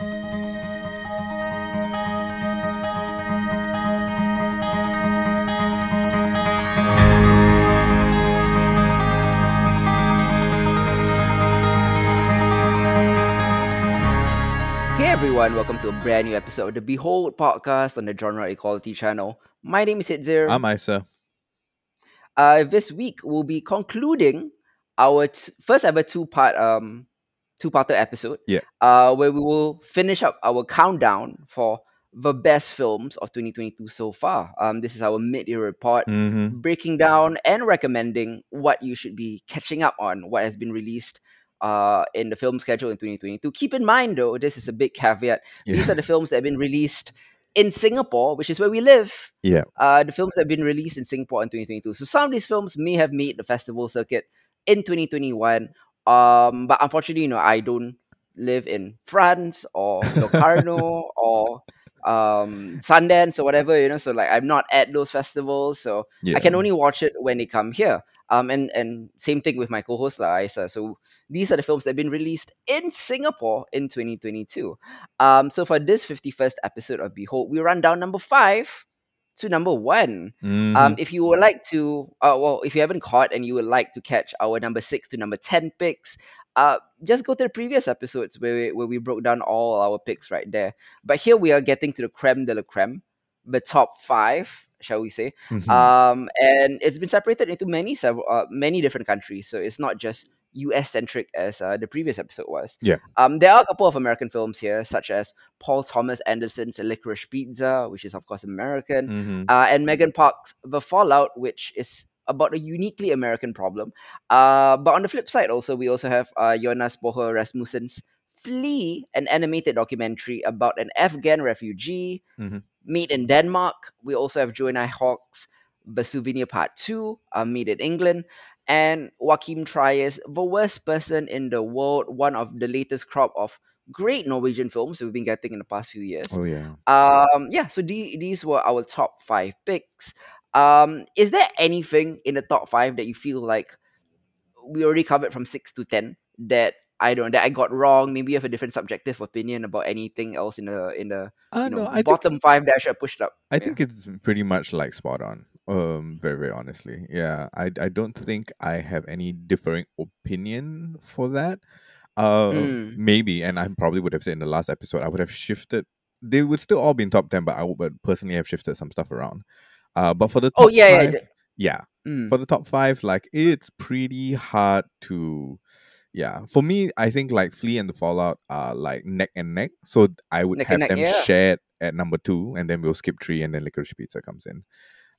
Hey everyone, welcome to a brand new episode of the Behold podcast on the Genre Equality channel. My name is Hitzir. I'm Isa. uh, this week we'll be concluding our t- first ever two part um two parter episode. Yeah. Uh, where we will finish up our countdown for the best films of 2022 so far. Um, this is our mid-year report, Mm-hmm. breaking down and recommending what you should be catching up on, what has been released uh in the film schedule in 2022. Keep in mind though, this is a big caveat. These are the films that have been released in Singapore, which is where we live. Yeah. Uh, the films that have been released in Singapore in 2022. So some of these films may have made the festival circuit in 2021. Um, but unfortunately, you know, I don't live in France or Locarno or um Sundance or whatever, you know. So like I'm not at those festivals. So Yeah. I can only watch it when they come here. Um, and and same thing with my co-host La Isa. So these are the films that have been released in Singapore in 2022. Um, so for this 51st episode of Behold, we run down number five to number one. Mhm. Um, if you would like to, uh, well, if you haven't caught and you would like to catch our number six to number ten picks, uh, just go to the previous episodes where we, where we broke down all our picks right there. But here we are getting to the creme de la creme, the top five, shall we say? Mhm. Um, and it's been separated into many several, uh, many different countries. So it's not just US centric as uh, the previous episode was. Yeah. Um, there are a couple of American films here, such as Paul Thomas Anderson's Licorice Pizza, which is of course American, Mhm. uh, and Megan Park's The Fallout, which is about a uniquely American problem. Uh, but on the flip side, also we also have uh, Jonas Poher Rasmussen's Flee, an animated documentary about an Afghan refugee Mhm. made in Denmark. We also have Joanna Hogg's The Souvenir Part 2, uh, made in England. And Joachim Trier's The Worst Person in the World, one of the latest crop of great Norwegian films we've been getting in the past few years. Oh yeah. Um, yeah, so the, these were our top five picks. Um, is there anything in the top five that you feel like we already covered from six to ten that I don't that I got wrong? Maybe you have a different subjective opinion about anything else in the in the Uh, you know, no, I think bottom five that I should have pushed up. I yeah. think it's pretty much like spot on. Um, very very honestly, yeah. I I don't think I have any differing opinion for that. Uh, Mm. maybe, and I probably would have said in the last episode, I would have shifted. They would still all be in top ten, but I would personally have shifted some stuff around. Uh, but for the top Oh, yeah, yeah, five, the- yeah, Mm. for the top five, like it's pretty hard to yeah. For me, I think like Flee and the Fallout are like neck and neck. So I would Neck have neck, them yeah. shared at number two, and then we'll skip three, and then Licorice Pizza comes in.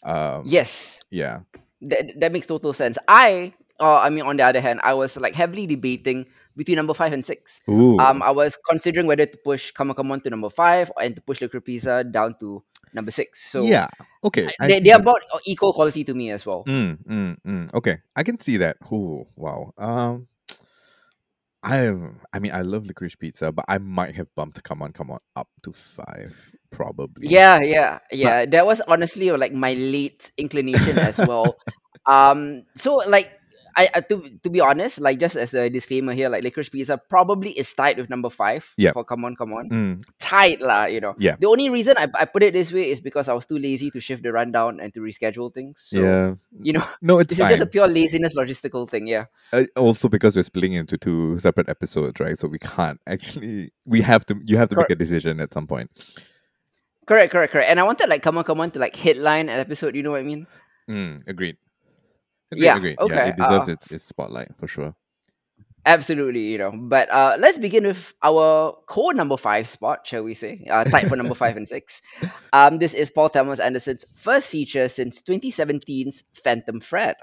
Um, yes, yeah. that that makes total sense. I, uh, I mean, on the other hand, I was like heavily debating between number five and six. Ooh. Um, I was considering whether to push Come On to number five and to push Pizza down to number six. So yeah. Okay. I they, can they are see- about equal quality to me as well. Mm, mm, mm. Okay, I can see that. Ooh, wow. Um, I I mean, I love licorice pizza, but I might have bumped "Come On, Come On" up to five, probably. Yeah, yeah, yeah. That was honestly like my late inclination as well. um, so like I, I to to be honest, like just as a disclaimer here, like Licorice Pizza probably is tied with number five. Yeah. For Come On, Come On. Mm, Tied lah, you know. Yeah. The only reason I, I put it this way is because I was too lazy to shift the rundown and to reschedule things. So, yeah. You know, No, it's this is just a pure laziness logistical thing. Yeah. Uh, also because we're splitting into two separate episodes, right? So we can't actually. We have to. You have to make a decision at some point. Correct, correct, correct. And I wanted like Come On, Come On to like headline an episode. You know what I mean? Mm, agreed. Agreed, Yeah, agreed. okay, Yeah, it deserves uh, its its spotlight for sure. Absolutely, you know. But uh, let's begin with our core number five spot, shall we say? Uh, tied for number five and six. Um, this is Paul Thomas Anderson's first feature since 2017's Phantom Thread.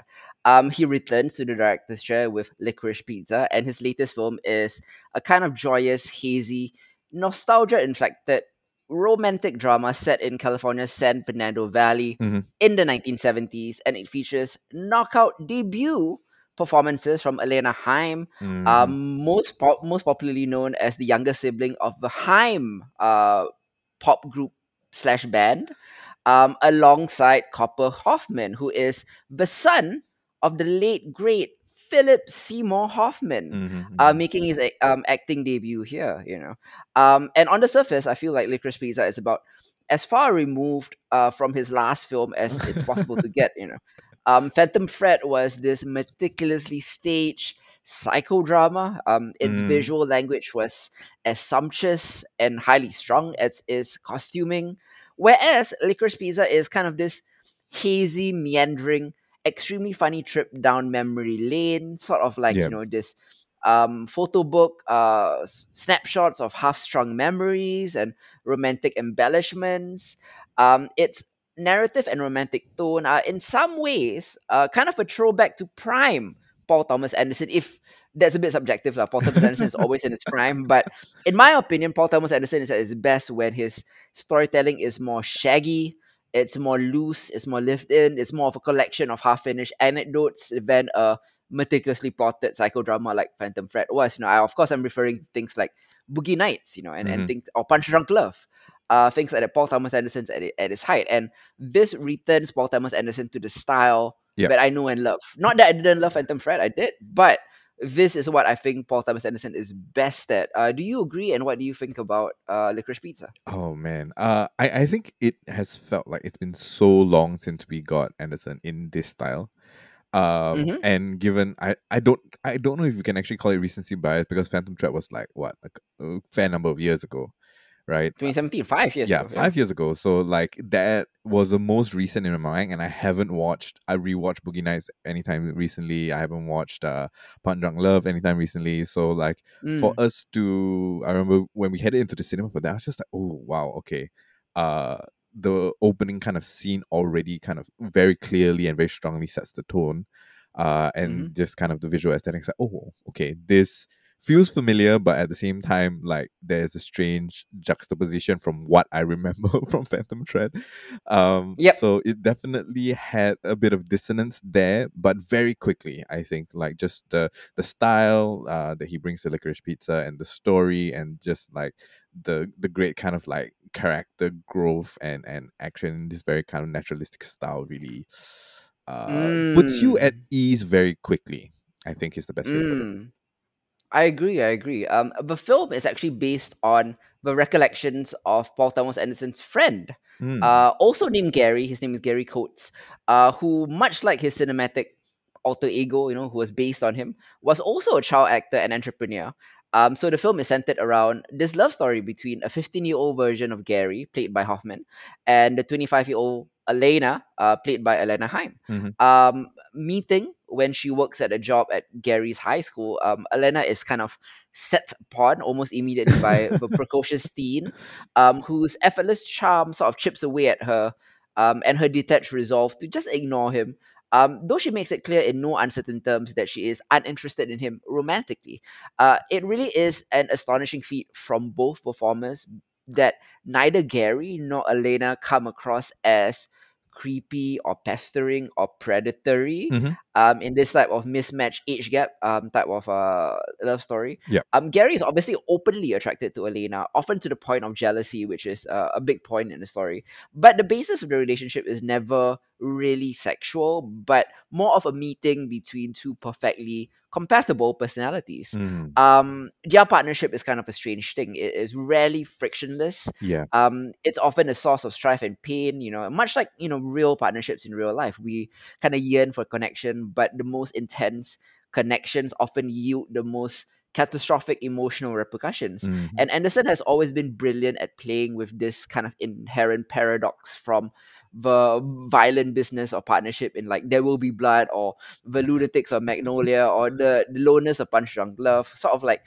Um, he returns to the director's chair with Licorice Pizza, and his latest film is a kind of joyous, hazy, nostalgia-inflected romantic drama set in California's San Fernando Valley Mhm. in the 1970s, and it features knockout debut performances from Elena Haim, Mm, um, most pop, most popularly known as the younger sibling of the Haim uh, pop group slash band, um, alongside Cooper Hoffman, who is the son of the late great Philip Seymour Hoffman, Mm-hmm, uh, mm-hmm. making his um, acting debut here. You know, um, and on the surface, I feel like Licorice Pizza is about as far removed uh, from his last film as it's possible to get. You know, um, Phantom Thread was this meticulously staged psychodrama. Um, its Mm, visual language was as sumptuous and highly strung as its costuming, whereas Licorice Pizza is kind of this hazy, meandering, extremely funny trip down memory lane, sort of like yeah. you know this um, photo book uh, snapshots of half-strung memories and romantic embellishments. Um, its narrative and romantic tone are in some ways uh, kind of a throwback to prime Paul Thomas Anderson. If that's a bit subjective, lah. Paul Thomas Anderson is always in his prime, but in my opinion, Paul Thomas Anderson is at his best when his storytelling is more shaggy, it's more loose, it's more lived in, it's more of a collection of half finished anecdotes than a meticulously plotted psychodrama like Phantom Thread was. You know, I, of course, I'm referring to things like Boogie Nights, you know, and, and Mhm. things, or Punch Drunk Love. Uh, things like that. Paul Thomas Anderson's at, it, at his height. And this returns Paul Thomas Anderson to the style Yeah. that I know and love. Not that I didn't love Phantom Thread, I did, but this is what I think Paul Thomas Anderson is best at. Uh, do you agree? And what do you think about uh, Licorice Pizza? Oh man, uh, I I think it has felt like it's been so long since we got Anderson in this style. Um, Mm-hmm. and given I I don't I don't know if you can actually call it recency bias because Phantom Thread was like what a fair number of years ago, right? 2017, five years yeah, ago. five years ago. So like that was the most recent in my mind, and I haven't watched. I rewatched Boogie Nights anytime recently. I haven't watched uh Punch Drunk Love anytime recently. So like for Mm, us to, I remember when we headed into the cinema for that, I was just like, oh wow, okay. Uh, the opening kind of scene already kind of very clearly and very strongly sets the tone. Uh, and mhm. just kind of the visual aesthetics, like, oh, okay, this feels familiar, but at the same time, like there's a strange juxtaposition from what I remember from Phantom Thread. Um, Yep. so it definitely had a bit of dissonance there, but very quickly, I think, like just the the style uh, that he brings to Licorice Pizza and the story and just like the the great kind of like character growth and and action in this very kind of naturalistic style really uh puts you at Mm, ease very quickly. I think is the best way to put it. I agree. I agree. Um, the film is actually based on the recollections of Paul Thomas Anderson's friend, Mm. uh, also named Gary. His name is Gary Coates, uh, who, much like his cinematic alter ego, you know, who was based on him, was also a child actor and entrepreneur. Um, so the film is centered around this love story between a 15-year-old version of Gary, played by Hoffman, and the 25-year-old Elena, uh, played by Elena Haim. Mhm. Um, meeting when she works at a job at Gary's high school, um, Elena is kind of set upon almost immediately by the precocious teen, um, whose effortless charm sort of chips away at her, um, and her detached resolve to just ignore him. Um, though she makes it clear in no uncertain terms that she is uninterested in him romantically, uh, it really is an astonishing feat from both performers that neither Gary nor Elena come across as creepy or pestering or predatory Mhm. um in this type of mismatched age gap um type of uh love story Yeah. um gary is obviously openly attracted to elena often to the point of jealousy which is uh, a big point in the story but the basis of the relationship is never really sexual but more of a meeting between two perfectly compatible personalities Mhm. um their partnership is kind of a strange thing it is rarely frictionless Yeah. um it's often a source of strife and pain you know much like you know real partnerships in real life we kind of yearn for connection but the most intense connections often yield the most catastrophic emotional repercussions Mhm. and anderson has always been brilliant at playing with this kind of inherent paradox from the violent business or partnership in like there will be blood or the lunatics of magnolia or the, the lowness of punch drunk love sort of like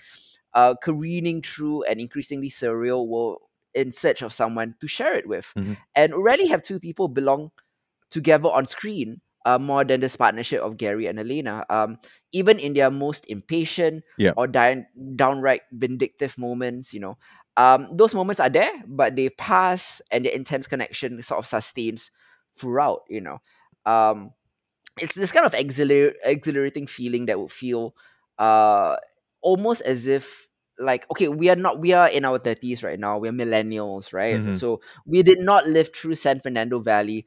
uh, careening through an increasingly surreal world in search of someone to share it with. Mhm. And rarely have two people belong together on screen uh, more than this partnership of Gary and Elena. Um, even in their most impatient Yeah. or di- downright vindictive moments, you know, um, those moments are there, but they pass and the intense connection sort of sustains throughout, you know. Um, it's this kind of exhilar- exhilarating feeling that would feel uh almost as if like okay we are not we are in our 30s right now we're millennials right Mhm. so we did not live through san fernando valley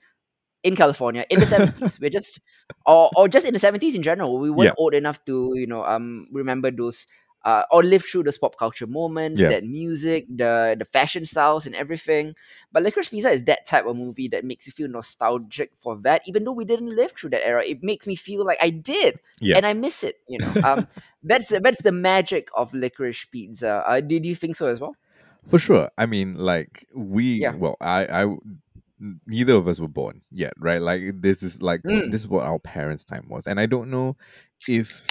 in California in the 70s. We're just or or just in the 70s in general. We weren't Yeah. old enough to, you know, um remember those uh, or live through those pop culture moments, Yeah. that music, the the fashion styles and everything. But Licorice Pizza is that type of movie that makes you feel nostalgic for that, even though we didn't live through that era. It makes me feel like I did, Yeah. and I miss it. You know, um, that's the, that's the magic of Licorice Pizza. Uh, did you think so as well? For sure. I mean, like we, Yeah. well, I, neither of us were born yet, right? Like this is like Mm. this is what our parents' time was, and I don't know if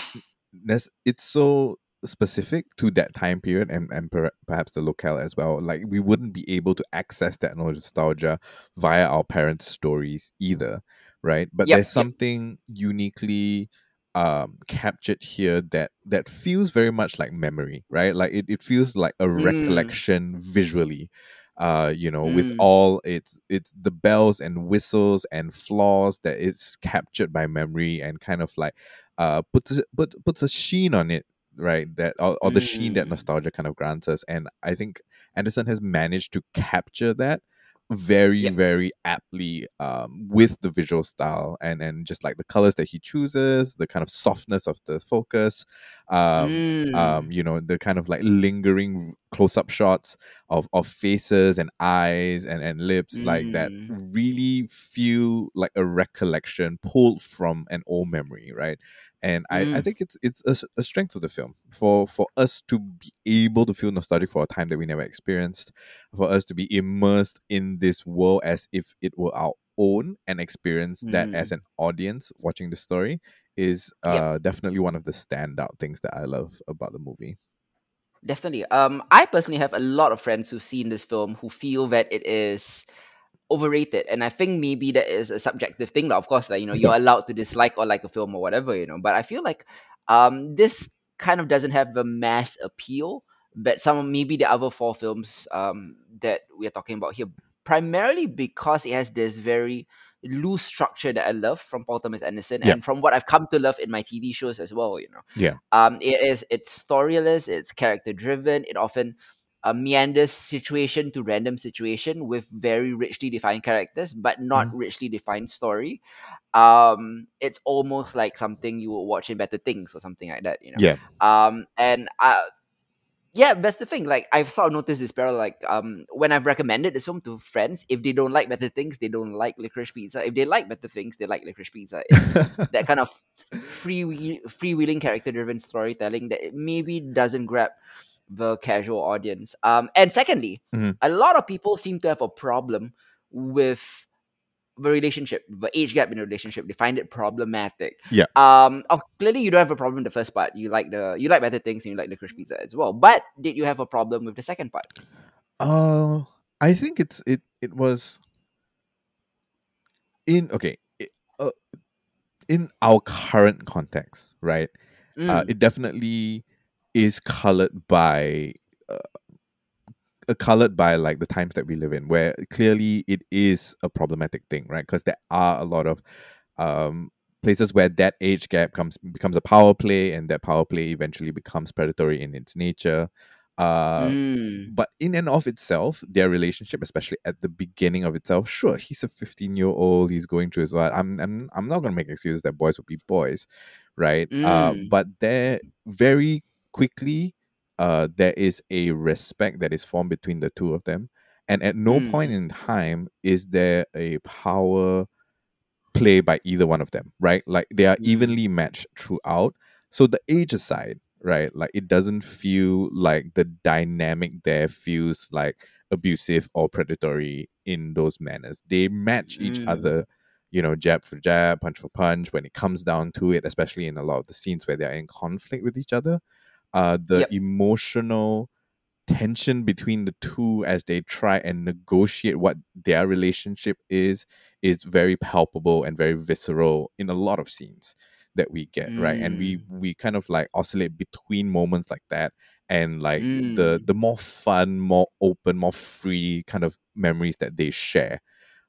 that's it's so specific to that time period and and per, perhaps the locale as well. Like we wouldn't be able to access that nostalgia via our parents' stories either, right? But Yep, there's yep. something uniquely um captured here that that feels very much like memory right like it, it feels like a Mm. recollection visually uh you know with Mm. all its it's the bells and whistles and flaws that it's captured by memory and kind of like uh puts put puts a sheen on it right that or, or the sheen that Mm. nostalgia kind of grants us and i think anderson has managed to capture that very Yep. very aptly um with the visual style and and just like the colors that he chooses the kind of softness of the focus um um Mm. you know the kind of like lingering close-up shots of of faces and eyes and and lips like that Mm. really feel like a recollection pulled from an old memory right and I, I Mm. think it's it's a, a strength of the film for for us to be able to feel nostalgic for a time that we never experienced for us to be immersed in this world as if it were our own and experience that as Mm. an audience watching the story is Yep. uh definitely one of the standout things that I love about the movie. Definitely. Um, I personally have a lot of friends who've seen this film who feel that it is overrated, and I think maybe that is a subjective thing. Of course, like you know, you're allowed to dislike or like a film or whatever, you know. But I feel like um, this kind of doesn't have the mass appeal that some maybe the other four films um, that we are talking about here, primarily because it has this very loose structure that I love from Paul Thomas Anderson, Yeah. and from what I've come to love in my TV shows as well. You know, Yeah. um, it is it's storyless, it's character driven. It often uh, meanders situation to random situation with very richly defined characters, but not Mhm. richly defined story. Um, it's almost like something you would watch in Better Things or something like that. You know. Yeah. Um, and uh, yeah, that's the thing. Like I've sort of noticed this parallel. Like um, when I've recommended this film to friends, if they don't like Better Things, they don't like Licorice Pizza. If they like Better Things, they like Licorice Pizza. It's that kind of free freewheeling character driven storytelling that maybe doesn't grab the casual audience. Um, and secondly, Mhm. a lot of people seem to have a problem with the relationship, the age gap in the relationship. They find it problematic. Yeah. Um. Oh, clearly you don't have a problem with the first part. You like the you like better things and you like the Licorice Pizza as well. But did you have a problem with the second part? Uh I think it's it it was in okay it, uh, in our current context, right? Uh, Mm, it definitely is colored by uh, uh, colored by like the times that we live in, where clearly it is a problematic thing, right? Because there are a lot of um, places where that age gap comes becomes a power play, and that power play eventually becomes predatory in its nature. Uh, mm, but in and of itself, their relationship, especially at the beginning of itself, sure, he's a 15 year old, he's going through his what. I'm I'm I'm not gonna make excuses that boys will be boys, right? Uh, mm, but there very quickly, uh, there is a respect that is formed between the two of them, and at no point mm, in time is there a power play by either one of them, right? Like they are mm, evenly matched throughout. So the age aside, right? Like it doesn't feel like the dynamic there feels like abusive or predatory in those manners. They match each mm. other, you know, jab for jab, punch for punch when it comes down to it, especially in a lot of the scenes where they're in conflict with each other. Uh the Yep. emotional tension between the two as they try and negotiate what their relationship is is very palpable and very visceral in a lot of scenes that we get right and we Mm, we kind of like oscillate between moments like that and like the mm. the more fun more open more free kind of memories that they share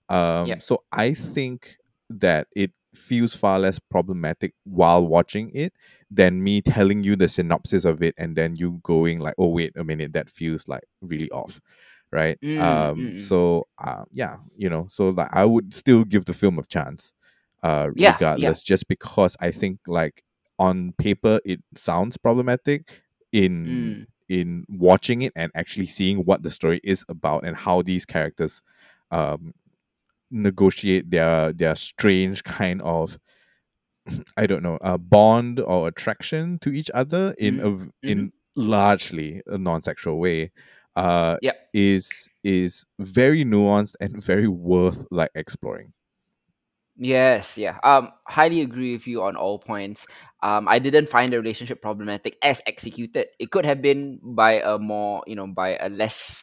um Yep. so i think that it feels far less problematic while watching it than me telling you the synopsis of it and then you going like oh wait a minute that feels like really off right? Mm, Um, mm. so uh, yeah, you know, so like I would still give the film a chance, uh, Yeah, yeah. regardless, just because I think like on paper it sounds problematic in Mm, in watching it and actually seeing what the story is about and how these characters um negotiate their their strange kind of I don't know, a bond or attraction to each other in mm, a in largely a non-sexual way, uh, Yep. is is very nuanced and very worth like exploring. Yes, yeah. Um, highly agree with you on all points. Um, I didn't find the relationship problematic as executed. It could have been by a more, you know, by a less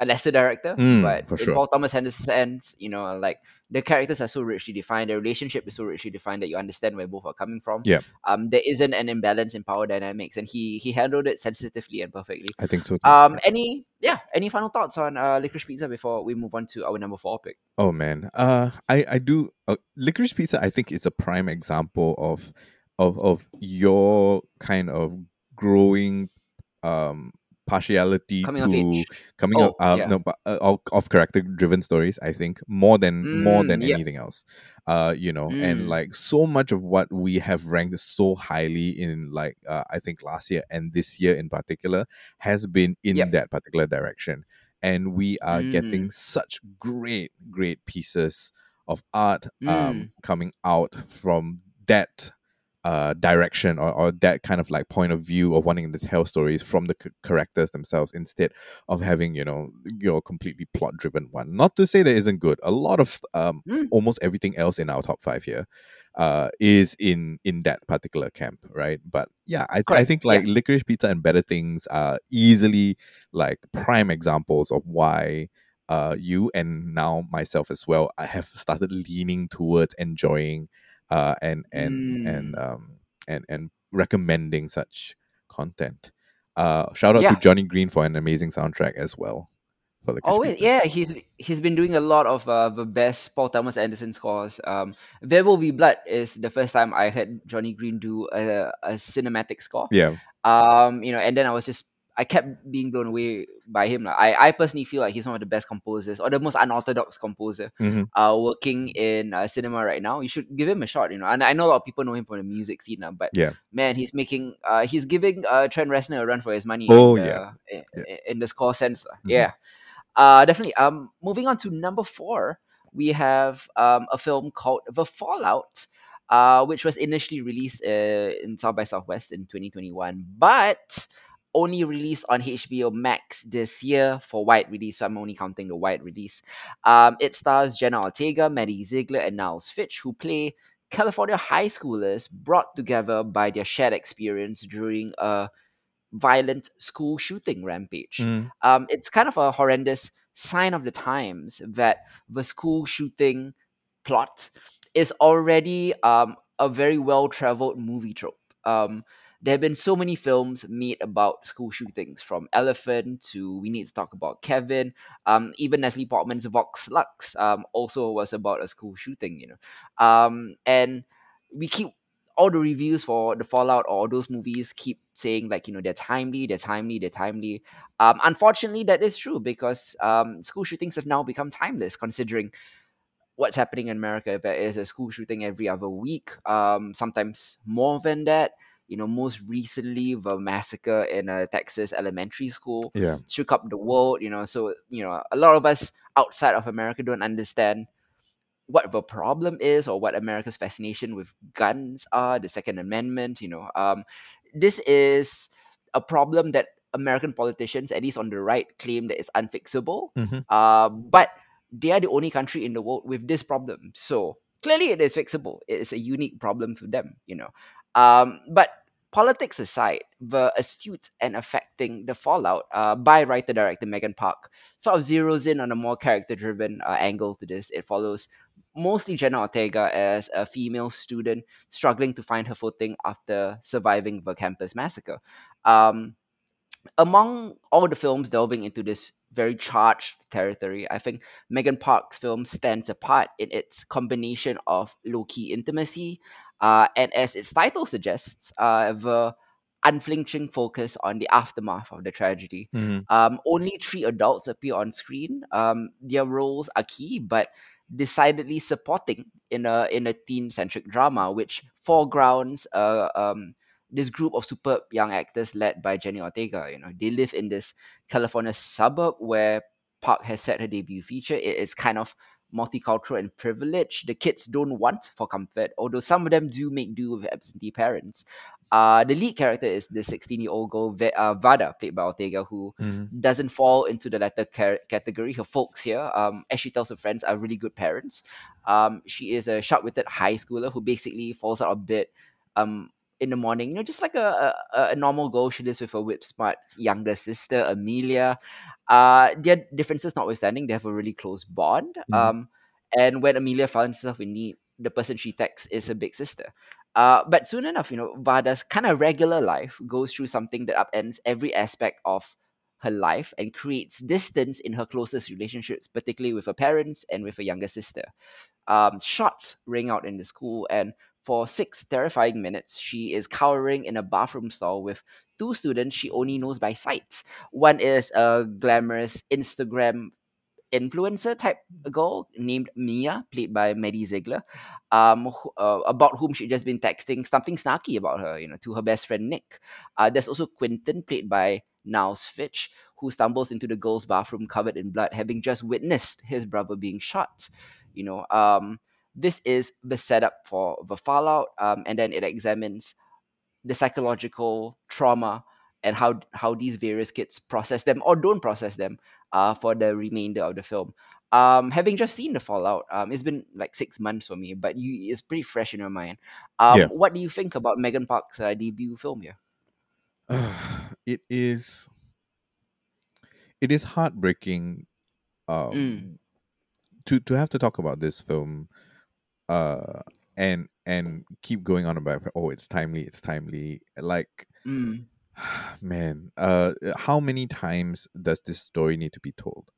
a lesser director, Mm, but for sure. Paul Thomas Anderson's you know, like the characters are so richly defined, the relationship is so richly defined that you understand where both are coming from. Yeah, Um, there isn't an imbalance in power dynamics, and he he handled it sensitively and perfectly. I think so too. Um, any yeah, any final thoughts on uh, Licorice Pizza before we move on to our number four pick? Oh man, uh, I I do. Uh, Licorice Pizza, I think, is a prime example of of of your kind of growing um partiality Coming to coming up Oh um yeah. no but uh, character driven stories i think more than more Mm, than yep. anything else uh you know and Mm, like so much of what we have ranked so highly in like uh, i think last year and this year in particular has been in yep. that particular direction and we are getting Mm, such great great pieces of art um mm, coming out from that uh, direction or, or that kind of like point of view of wanting to tell stories from the c- characters themselves instead of having you know your completely plot driven one. Not to say that isn't good. A lot of um mm, almost everything else in our top five here uh is in in that particular camp right? But yeah i, I think Yeah. like licorice pizza and better things are easily like prime examples of why uh you and now myself as well i have started leaning towards enjoying uh, and and and Mm, um and and recommending such content. Uh, shout out to. Johnny Green for an amazing soundtrack as well for Licorice Always, Pizza. yeah. He's he's been doing a lot of uh, the best Paul Thomas Anderson scores. Um, There Will Be Blood is the first time I heard Johnny Green do a, a cinematic score. Yeah. Um, you know, and then I was just I kept being blown away by him. Like, I I personally feel like he's one of the best composers or the most unorthodox composer. hmm Uh, working in uh, cinema right now, you should give him a shot. You know, and I know a lot of people know him from the music scene now, but Yeah. man, he's making uh he's giving uh Trent Reznor a run for his money in Oh yeah. the in, Yeah. in the score sense. lah. Mhm. Yeah. Uh, definitely. Um, moving on to number four, we have um, a film called The Fallout, uh, which was initially released uh, in South by Southwest in 2021, but only released on HBO Max this year for wide release. So I'm only counting the wide release. Um, it stars Jenna Ortega, Maddie Ziegler, and Niles Fitch, who play California high schoolers brought together by their shared experience during a violent school shooting rampage. Mm. Um, it's kind of a horrendous sign of the times that the school shooting plot is already um, a very well traveled movie trope. Um, there have been so many films made about school shootings, from Elephant to We Need to Talk About Kevin. Um, even Natalie Portman's Vox Lux um, also was about a school shooting, you know. Um, and we keep all the reviews for the Fallout or those movies keep saying like you know they're timely, they're timely, they're timely. Um, unfortunately, that is true because um, school shootings have now become timeless, considering what's happening in America. There is a school shooting every other week, um, sometimes more than that. You know, most recently the massacre in a Texas elementary school Yeah. shook up the world. You know, so you know a lot of us outside of America don't understand what the problem is or what America's fascination with guns are, the Second Amendment, you know. Um, this is a problem that American politicians, at least on the right, claim that it's unfixable. Mhm. Uh, but they are the only country in the world with this problem. So clearly it is fixable. It is a unique problem for them, you know. Um, but politics aside, the astute and affecting the fallout uh, by writer director Megan Park sort of zeroes in on a more character driven uh, angle to this. It follows mostly Jenna Ortega as a female student struggling to find her footing after surviving the campus massacre. Um, among all the films delving into this very charged territory, I think Megan Park's film stands apart in its combination of low key intimacy, uh, and as its title suggests, uh, the unflinching focus on the aftermath of the tragedy. Mhm. Um, only three adults appear on screen. Um, their roles are key, but decidedly supporting in a in a teen centric drama, which foregrounds uh, um, this group of superb young actors led by Jenna Ortega. You know, they live in this California suburb where Park has set her debut feature. It is kind of multicultural and privileged. The kids don't want for comfort, although some of them do make do with absentee parents. Uh, the lead character is the 16 year old girl, uh, Vada, played by Ortega, who Mhm. doesn't fall into the latter ca- category. Her folks here, um, as she tells her friends, are really good parents. Um, she is a sharp-witted high schooler who basically falls out of bed um, in the morning. You know, just like a, a, a normal girl. She lives with her whip-smart younger sister, Amelia. Uh, their differences notwithstanding, they have a really close bond. Mhm. Um, and when Amelia finds herself in need, the person she texts is her big sister. Uh, but soon enough, you know, Vada's kind of regular life goes through something that upends every aspect of her life and creates distance in her closest relationships, particularly with her parents and with her younger sister. Um, shots ring out in the school, and for six terrifying minutes, she is cowering in a bathroom stall with two students she only knows by sight. One is a glamorous Instagram influencer type girl named Mia, played by Maddie Ziegler, um, who, uh, about whom she just been texting something snarky about her, you know, to her best friend Nick. Uh, there's also Quinton, played by Niles Fitch, who stumbles into the girl's bathroom covered in blood, having just witnessed his brother being shot. You know, um, this is the setup for the fallout, um, and then it examines the psychological trauma and how how these various kids process them or don't process them uh, for the remainder of the film. Um, having just seen the Fallout, um, it's been like six months for me, but you it's pretty fresh in your mind. Um, Yeah. what do you think about Megan Park's uh, debut film here? it is it is heartbreaking um Mm, to to have to talk about this film uh and and keep going on about oh it's timely it's timely like mm, man uh how many times does this story need to be told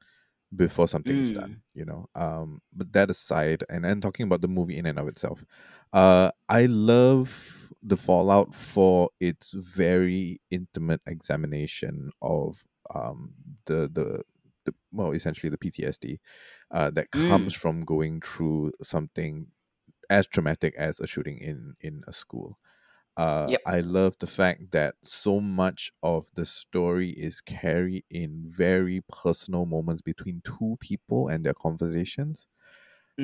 before something is mm, done you know? Um but that aside and and talking about the movie in and of itself uh i love the fallout for its very intimate examination of um the the, the well essentially the ptsd uh that comes mm, from going through something as traumatic as a shooting in in a school uh, yep. I love the fact that so much of the story is carried in very personal moments between two people and their conversations.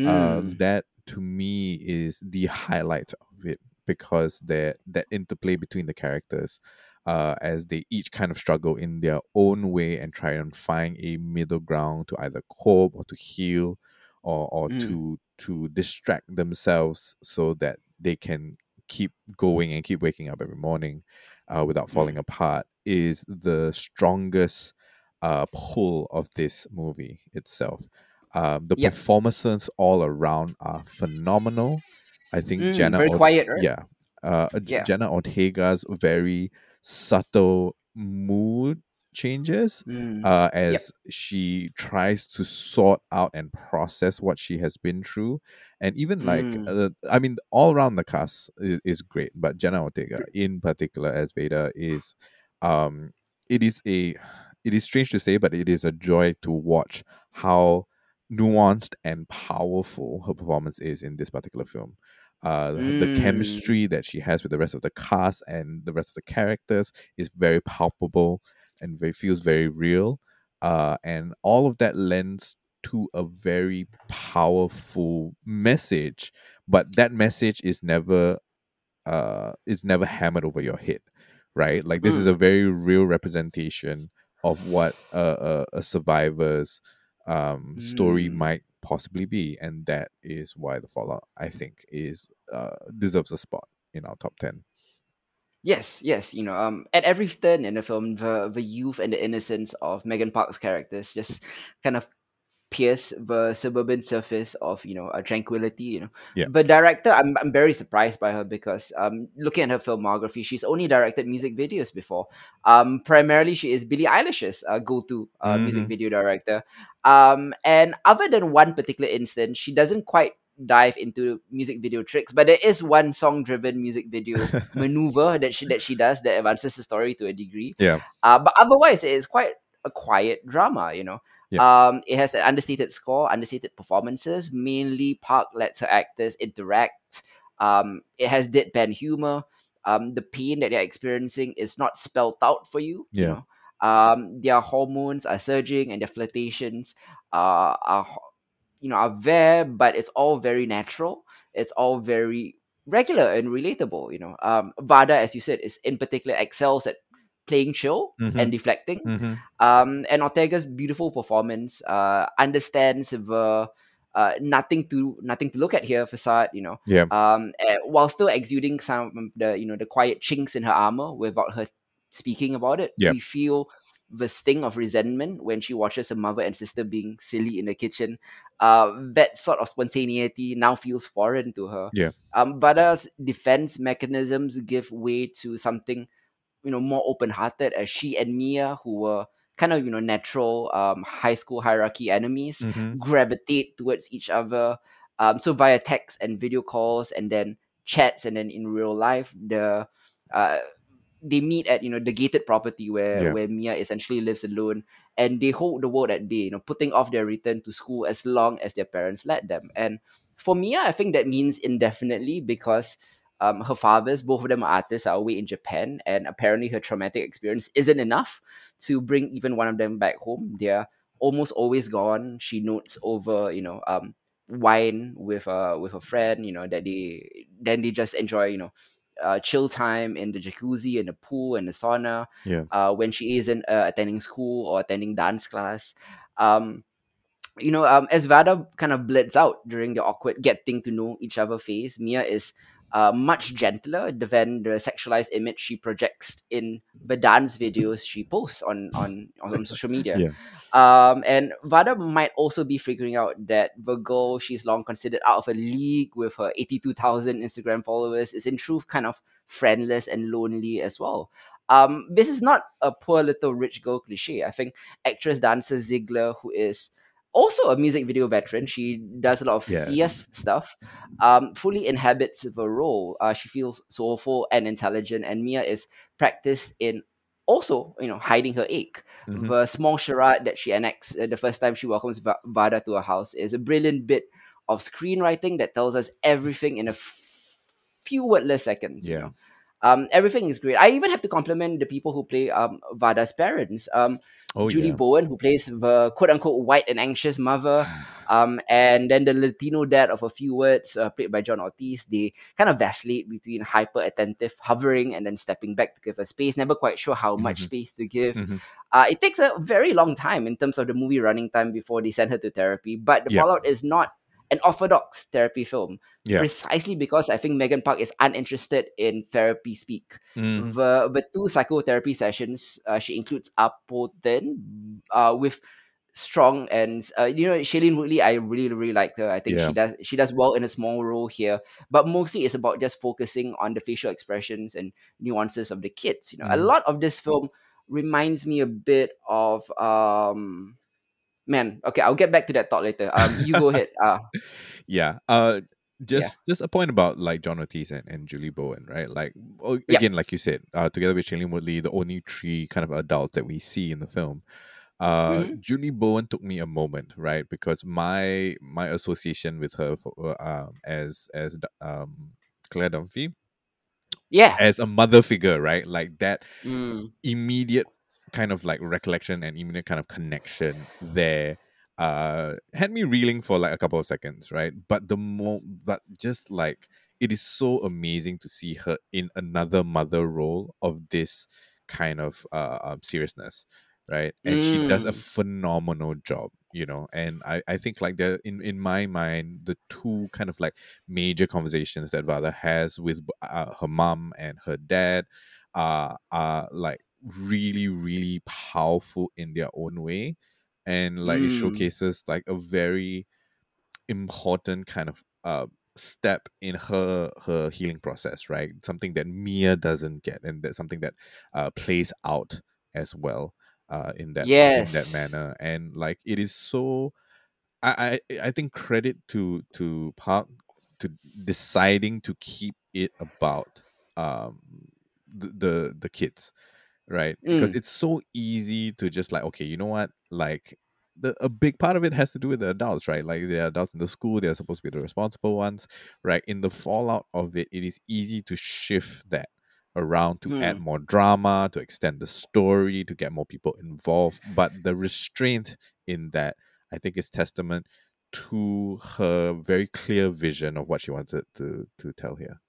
Uh, Mm, that to me is the highlight of it because that that interplay between the characters, uh, as they each kind of struggle in their own way and try and find a middle ground to either cope or to heal, or or mm, to to distract themselves so that they can keep going and keep waking up every morning uh, without falling mm, apart is the strongest uh, pull of this movie itself. Um, the yep. performances all around are phenomenal. I think Mm, Jenna, very quiet, right? yeah, uh, Yeah. Jenna Ortega's very subtle mood changes Mm, uh, yep. as she tries to sort out and process what she has been through, and even like Mm, uh, I mean, all around the cast is, is great, but Jenna Ortega in particular as Vada is, um, it is a, it is strange to say, but it is a joy to watch how nuanced and powerful her performance is in this particular film. Uh, the mm, chemistry that she has with the rest of the cast and the rest of the characters is very palpable and very feels very real. Uh, and all of that lends to a very powerful message, but that message is never uh is never hammered over your head, right? Like this is mm, a very real representation of what a, a, a survivor's um story mm. might possibly be, and that is why the Fallout I think is uh deserves a spot in our top ten. Yes, yes, you know, um, at every turn in the film, the the youth and the innocence of Megan Park's characters just kind of pierce the suburban surface of you know a tranquility. You know, Yeah. the director, I'm I'm very surprised by her because um, looking at her filmography, she's only directed music videos before. Um, primarily, she is Billie Eilish's uh, go-to uh, music hmm video director. Um, and other than one particular instance, she doesn't quite dive into music video tricks, but there is one song-driven music video maneuver that she that she does that advances the story to a degree. Yeah. Uh, but otherwise, it is quite a quiet drama. You know, Yep. um, it has an understated score, understated performances. Mainly, Park lets her actors interact. Um, it has deadpan humor. Um, the pain that they're experiencing is not spelled out for you. You Yeah. know, um, their hormones are surging and their flirtations uh, are you know are there but it's all very natural it's all very regular and relatable you know um vada as you said is in particular excels at playing chill Mhm. and deflecting Mm-hmm. um and ortega's beautiful performance uh understands the uh nothing to nothing to look at here facade you know Yeah. um eh, while still exuding some of the you know the quiet chinks in her armor without her speaking about it Yep. we feel the sting of resentment when she watches her mother and sister being silly in the kitchen uh, that sort of spontaneity now feels foreign to her. Yeah. Um, Vada's defense mechanisms give way to something, you know, more open-hearted as she and Mia, who were kind of, you know, natural um, high school hierarchy enemies, Mm-hmm. gravitate towards each other. Um, so via text and video calls and then chats and then in real life, the uh, they meet at you know the gated property where Yeah. where Mia essentially lives alone, and they hold the world at bay. You know, putting off their return to school as long as their parents let them. And for Mia, I think that means indefinitely because um, her fathers, both of them are artists, are away in Japan, and apparently her traumatic experience isn't enough to bring even one of them back home. They're almost always gone. She notes over, you know, um, wine with uh with a friend. You know that they then they just enjoy, you know, uh, chill time in the jacuzzi and the pool and the sauna Yeah. uh, when she isn't uh, attending school or attending dance class. Um, you know, um, as Vada kind of blits out during the awkward getting to know each other phase, Mia is uh, much gentler than the sexualized image she projects in the dance videos she posts on on, on social media. Yeah. Um, and Vada might also be figuring out that the girl she's long considered out of a league with her 82,000 Instagram followers is in truth kind of friendless and lonely as well. Um, this is not a poor little rich girl cliche. I think actress dancer Ziegler, who is also a music video veteran, she does a lot of Yes. Sia's stuff, um, fully inhabits the role. Uh, she feels soulful and intelligent, and Mia is practiced in also, you know, hiding her ache. Mhm. The small charade that she enacts uh, the first time she welcomes Va- Vada to her house is a brilliant bit of screenwriting that tells us everything in a f- few wordless seconds. Yeah. Um, everything is great. I even have to compliment the people who play um Vada's parents. Um, Oh Julie yeah. Bowen, who plays the quote unquote white and anxious mother, um, and then the Latino dad of a few words, uh, played by John Ortiz. They kind of vacillate between hyper attentive, hovering, and then stepping back to give her space. Never quite sure how much Mhm. space to give. Mhm. Uh, it takes a very long time in terms of the movie running time before they send her to therapy. But the. Fallout is not an orthodox therapy film, Yeah. precisely because I think Megan Park is uninterested in therapy speak. Mm. The the two psychotherapy sessions uh, she includes are potent uh, with strong and uh, you know Shailene Woodley I really really like her I think Yeah. she does she does well in a small role here but mostly it's about just focusing on the facial expressions and nuances of the kids you know a Mhm. lot of this film reminds me a bit of um man okay I'll get back to that thought later um you go ahead uh yeah. Uh just just a point about like John Ortiz and, and Julie Bowen, right? Like o- Yep. again, like you said, uh, together with Shailene Woodley, the only three kind of adults that we see in the film. Uh, Mhm. Julie Bowen took me a moment, right? Because my my association with her for, um, as as um, Claire Dunphy yeah as a mother figure, right? Like that mm, immediate kind of like recollection and immediate kind of connection there uh had me reeling for like a couple of seconds right? But the more but just like it is so amazing to see her in another mother role of this kind of uh um, seriousness right? And she does a Mm. phenomenal job you know? And i i think like the in in my mind the two kind of like major conversations that Vada has with uh, her mom and her dad uh, are like really really powerful in their own way and like it Mm. showcases like a very important kind of uh step in her her healing process right? Something that mia doesn't get and that's something that uh plays out as well uh in that in that manner and like it is so I, I I think credit to to Park to deciding to keep it about um the the, the kids right? Because Mm, it's so easy to just like okay you know what? Like the a big part of it has to do with the adults right? Like the adults in the school they're supposed to be the responsible ones right? In the fallout of it it is easy to shift that around to add mm. more drama to extend the story to get more people involved but the restraint in that i think is testament to her very clear vision of what she wanted to to tell here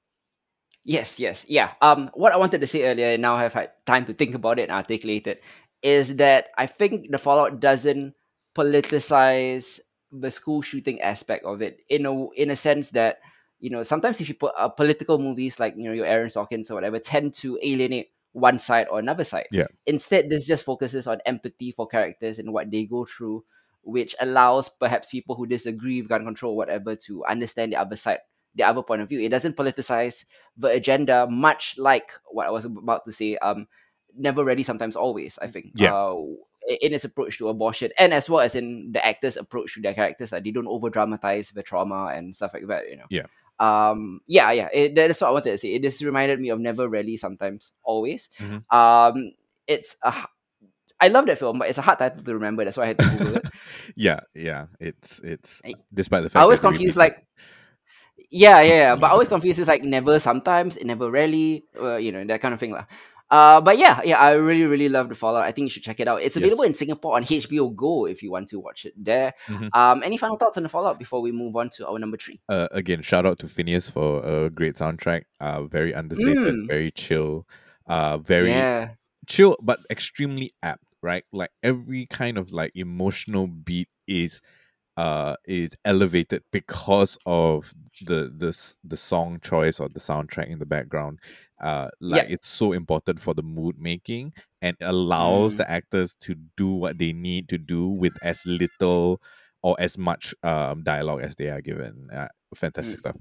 Yes, yes, yeah. Um, what I wanted to say earlier, and now I've had time to think about it and articulate it, is that I think the Fallout doesn't politicize the school shooting aspect of it in a in a sense that you know sometimes if you put uh, political movies like you know your Aaron Sorkins or whatever tend to alienate one side or another side. yeah Instead, this just focuses on empathy for characters and what they go through, which allows perhaps people who disagree with gun control or whatever to understand the other side, the other point of view. It doesn't politicize the agenda, much like what I was about to say. Um, never ready, sometimes always. I think. yeah Uh, in its approach to abortion, and as well as in the actors' approach to their characters, like they don't over dramatize the trauma and stuff like that. You know. yeah Um. Yeah. Yeah. It, that's what I wanted to say. It just reminded me of never really, sometimes always. hmm Um. It's a. I love that film, but it's a hard title to remember. That's why I had to Google it. yeah yeah it's it's I, despite the fact I was confused. like Yeah, yeah, yeah. But I always confuse it's like never sometimes, it never rarely, uh, you know, that kind of thing. lah. Uh, but yeah, yeah, I really, really love the Fallout. I think you should check it out. It's available yes in Singapore on HBO Go if you want to watch it there. hmm Um, any final thoughts on the Fallout before we move on to our number three? uh, again shout out to Finneas for a great soundtrack uh very understated Mm, very chill uh very yeah. chill but extremely apt right like every kind of like emotional beat is uh is elevated because of the the the song choice or the soundtrack in the background. Uh like it's so important for the mood making and allows Mm, the actors to do what they need to do with as little or as much um dialogue as they are given. Uh, fantastic mm. stuff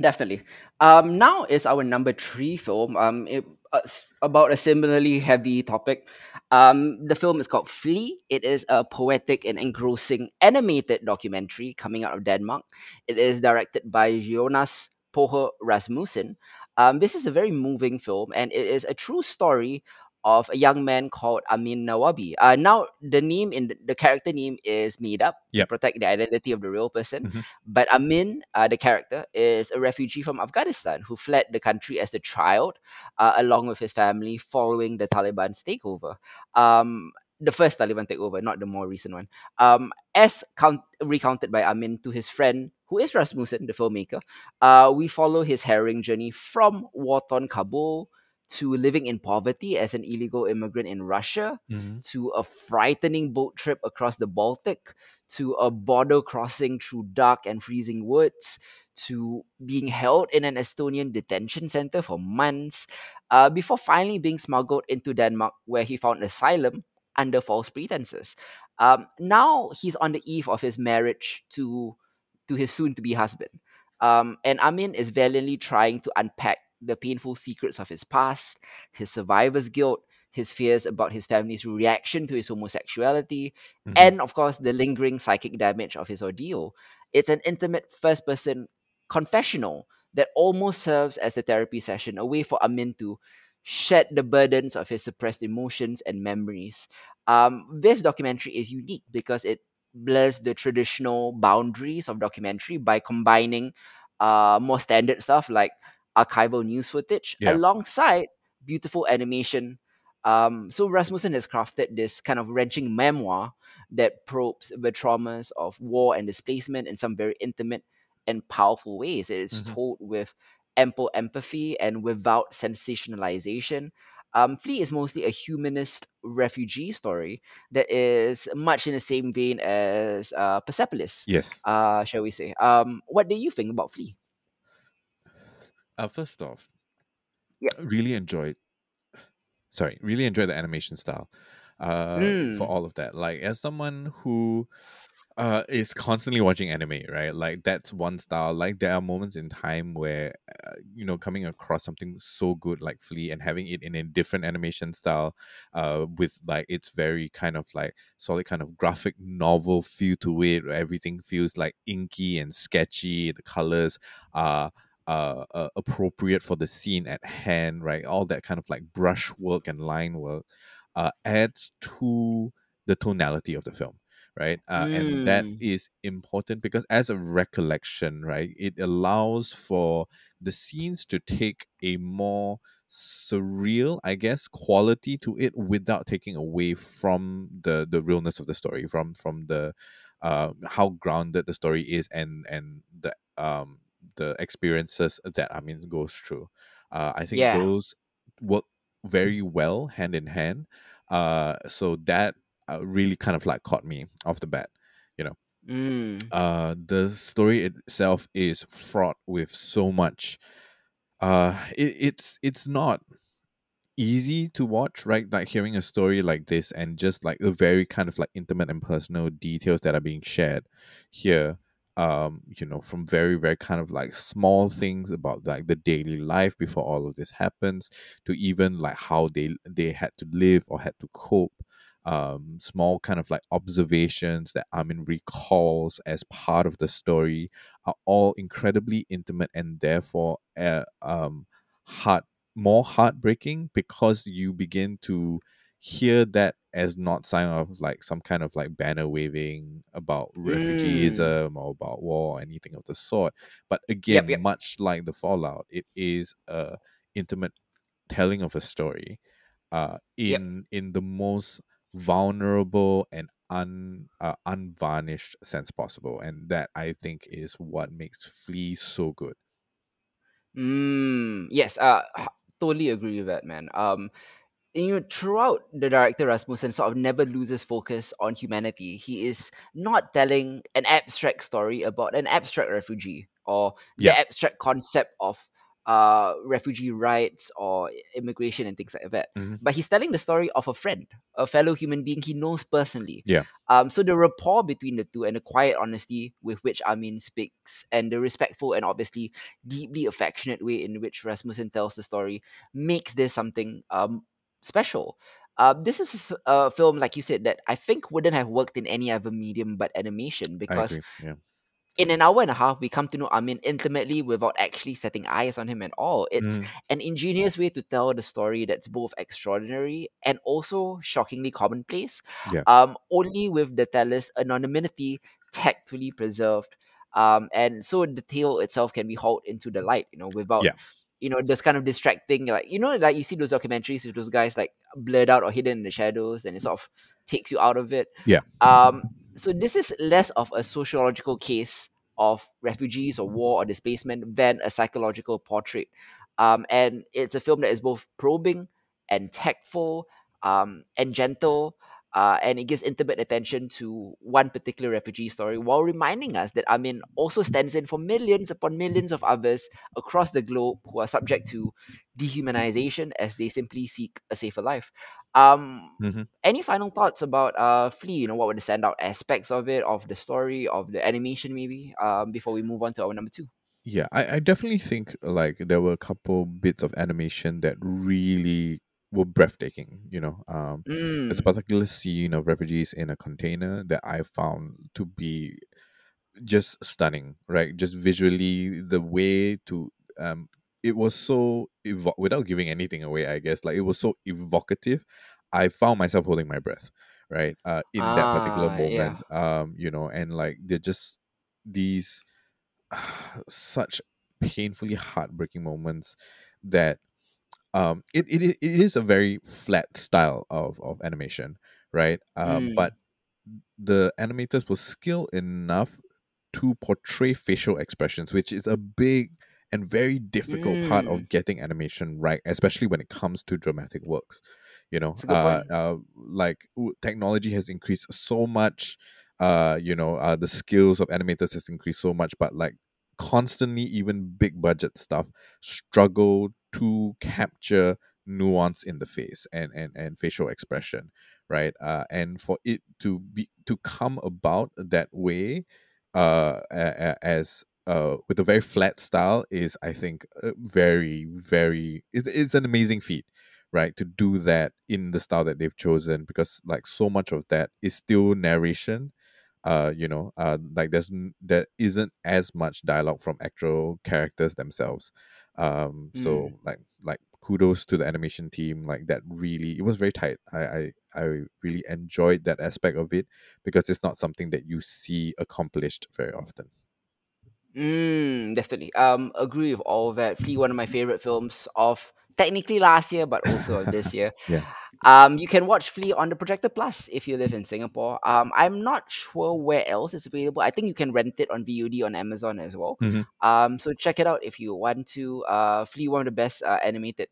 Definitely. Um, now is our number three film. Um, it, uh, about a similarly heavy topic. Um, the film is called Flee. It is a poetic and engrossing animated documentary coming out of Denmark. It is directed by Jonas Poher Rasmussen. Um, this is a very moving film, and it is a true story of a young man called Amin Nawabi. Uh, now, the name in the, the character name is made up to protect the identity of the real person hmm but Amin, uh, the character, is a refugee from Afghanistan who fled the country as a child, uh, along with his family, following the Taliban's takeover. Um, the first Taliban takeover, not the more recent one. Um, as count- recounted by Amin to his friend, who is Rasmussen, the filmmaker, uh, we follow his harrowing journey from war-torn Kabul to living in poverty as an illegal immigrant in Russia, hmm to a frightening boat trip across the Baltic, to a border crossing through dark and freezing woods, to being held in an Estonian detention center for months, uh, before finally being smuggled into Denmark, where he found asylum under false pretenses. Um, now he's on the eve of his marriage to to his soon-to-be husband, um, and Amin is valiantly trying to unpack the painful secrets of his past, his survivor's guilt, his fears about his family's reaction to his homosexuality, hmm and of course the lingering psychic damage of his ordeal. It's an intimate first person confessional that almost serves as a therapy session, a way for Amin to shed the burdens of his suppressed emotions and memories. Um, this documentary is unique because it blurs the traditional boundaries of documentary by combining uh, more standard stuff like archival news footage yeah alongside beautiful animation. Um, so Rasmussen has crafted this kind of wrenching memoir that probes the traumas of war and displacement in some very intimate and powerful ways. It is hmm told with ample empathy and without sensationalization. Um, Flee is mostly a humanist refugee story that is much in the same vein as uh, Persepolis, yes uh, shall we say. Um, what do you think about Flee? Uh, first off Yep. really enjoyed sorry really enjoyed the animation style uh for Mm, all of that. Like as someone who uh is constantly watching anime right? Like that's one style. Like there are moments in time where uh, you know coming across something so good like flee and having it in a different animation style uh with like it's very kind of like solid kind of graphic novel feel to it. Where everything feels like inky and sketchy the colors are uh, uh appropriate for the scene at hand right all that kind of like brush work and line work uh adds to the tonality of the film right? Uh, and that Mm. important because as a recollection, right, it allows for the scenes to take a more surreal, I guess, quality to it without taking away from the the realness of the story, from from the uh how grounded the story is and and the um the experiences that Amin goes through. Uh, I think Yeah. those work very well hand in hand. Uh, so that uh, really kind of like caught me off the bat. You know, Mm. uh, the story itself is fraught with so much. Uh, it, it's it's not easy to watch, right? Like hearing a story like this and just like the very kind of like intimate and personal details that are being shared here. Um, you know, from very, very kind of like small things about like the daily life before all of this happens to even like how they they had to live or had to cope. Um, small kind of like observations that Amin recalls as part of the story are all incredibly intimate and therefore uh, um heart more heartbreaking because you begin to hear that as not sign of like some kind of like banner waving about Mm. refugeeism or about war or anything of the sort but again Yep. much like the fallout it is a intimate telling of a story uh Yep. in in the most vulnerable and un uh, unvarnished sense possible and that i think is what makes flee so good Mm. Yes. Uh, totally agree with that, man. Um, and, you know, throughout the director Rasmussen sort of never loses focus on humanity. He is not telling an abstract story about an abstract refugee or yeah the abstract concept of uh refugee rights or immigration and things like that. hmm But he's telling the story of a friend, a fellow human being he knows personally. yeah Um, so the rapport between the two and the quiet honesty with which Amin speaks, and the respectful and obviously deeply affectionate way in which Rasmussen tells the story, makes this something um special. Uh, this is a film, like you said, that I think wouldn't have worked in any other medium but animation because yeah in an hour and a half, we come to know Amin intimately without actually setting eyes on him at all. It's Mhm. an ingenious way to tell the story that's both extraordinary and also shockingly commonplace, Yeah. um, only with the teller's anonymity tactfully preserved. Um, and so the tale itself can be hauled into the light, you know, without Yeah. You know this kind of distracting like you know like you see those documentaries with those guys like blurred out or hidden in the shadows and it sort of takes you out of it Yeah. um so this is less of a sociological case of refugees or war or displacement than a psychological portrait um and it's a film that is both probing and tactful um and gentle uh, and it gives intimate attention to one particular refugee story while reminding us that Amin also stands in for millions upon millions of others across the globe who are subject to dehumanization as they simply seek a safer life. Um, Mhm. any final thoughts about uh Flee? You know, what were the standout aspects of it, of the story, of the animation, maybe? Um, before we move on to our number two. Yeah, I, I definitely think like there were a couple bits of animation that really were breathtaking. You know, um, there's a Mm, particular scene of refugees in a container that I found to be just stunning, right? Just visually, the way to um, it was so evo- without giving anything away. I guess like it was so evocative. I found myself holding my breath, right? Uh, in that particular ah, yeah. moment, um, you know, and like they're just these such painfully heartbreaking moments that um it, it it is a very flat style of of animation right uh, Mm, but the animators were skilled enough to portray facial expressions, which is a big and very difficult part mm. of getting animation right, especially when it comes to dramatic works. You know, It's a good uh, uh like technology has increased so much. Uh, you know, uh, the skills of animators has increased so much, but like constantly, even big budget stuff struggle to capture nuance in the face and and and facial expression right? Uh, and for it to be to come about that way, uh, as uh, with a very flat style is, I think, uh, very, very. It, it's an amazing feat, right? To do that in the style that they've chosen, because like so much of that is still narration. Uh, you know, uh, like there's there isn't as much dialogue from actual characters themselves. Um, so Mm. like like kudos to the animation team. Like that really, it was very tight. I I I really enjoyed that aspect of it because it's not something that you see accomplished very often. Mm, definitely. Um, agree with all that. Flee, one of my favorite films of technically last year, but also this year. yeah. Um, you can watch Flee on the Projector Plus if you live in Singapore. Um, I'm not sure where else it's available. I think you can rent it on VOD on Amazon as well. hmm Um, so check it out if you want to. Uh, Flee, one of the best uh, animated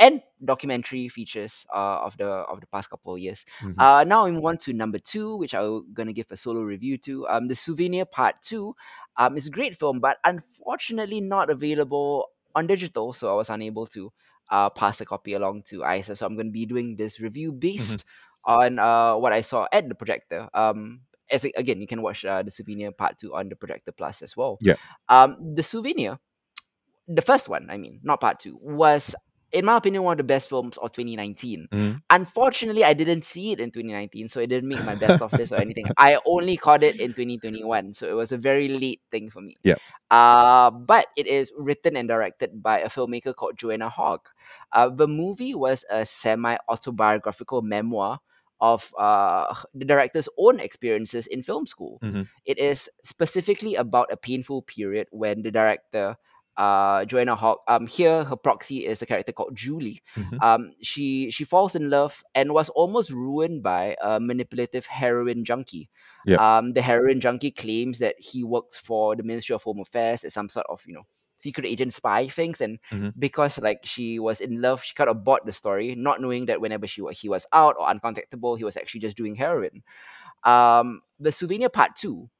and documentary features uh, of the of the past couple of years. hmm Uh, now I move on to number two, which I'm gonna give a solo review to. Um, the Souvenir Part Two. Um, it's a great film, but unfortunately not available on digital, so I was unable to uh, pass a copy along to Isa. So I'm gonna be doing this review hmm based on uh, what I saw at the projector. Um, as again, you can watch uh, the Souvenir Part Two on the Projector Plus as well. Yeah. Um, the Souvenir the first one, I mean, not part two, was in my opinion one of the best films of 2019. hmm Unfortunately, I didn't see it in 2019, so it didn't make my best of this or anything. I only caught it in 2021, so it was a very late thing for me. Yeah. Uh, but it is written and directed by a filmmaker called Joanna Hogg. Uh, the movie was a semi-autobiographical memoir of uh, the director's own experiences in film school. hmm It is specifically about a painful period when the director uh Joanna Hogg. Um here her proxy is a character called Julie. hmm Um she she falls in love and was almost ruined by a manipulative heroin junkie. Yep. Um the heroin junkie claims that he worked for the Ministry of Home Affairs as some sort of, you know, secret agent spy things and hmm because like she was in love, she kind of bought the story, not knowing that whenever she he was out or uncontactable, he was actually just doing heroin. Um the souvenir part two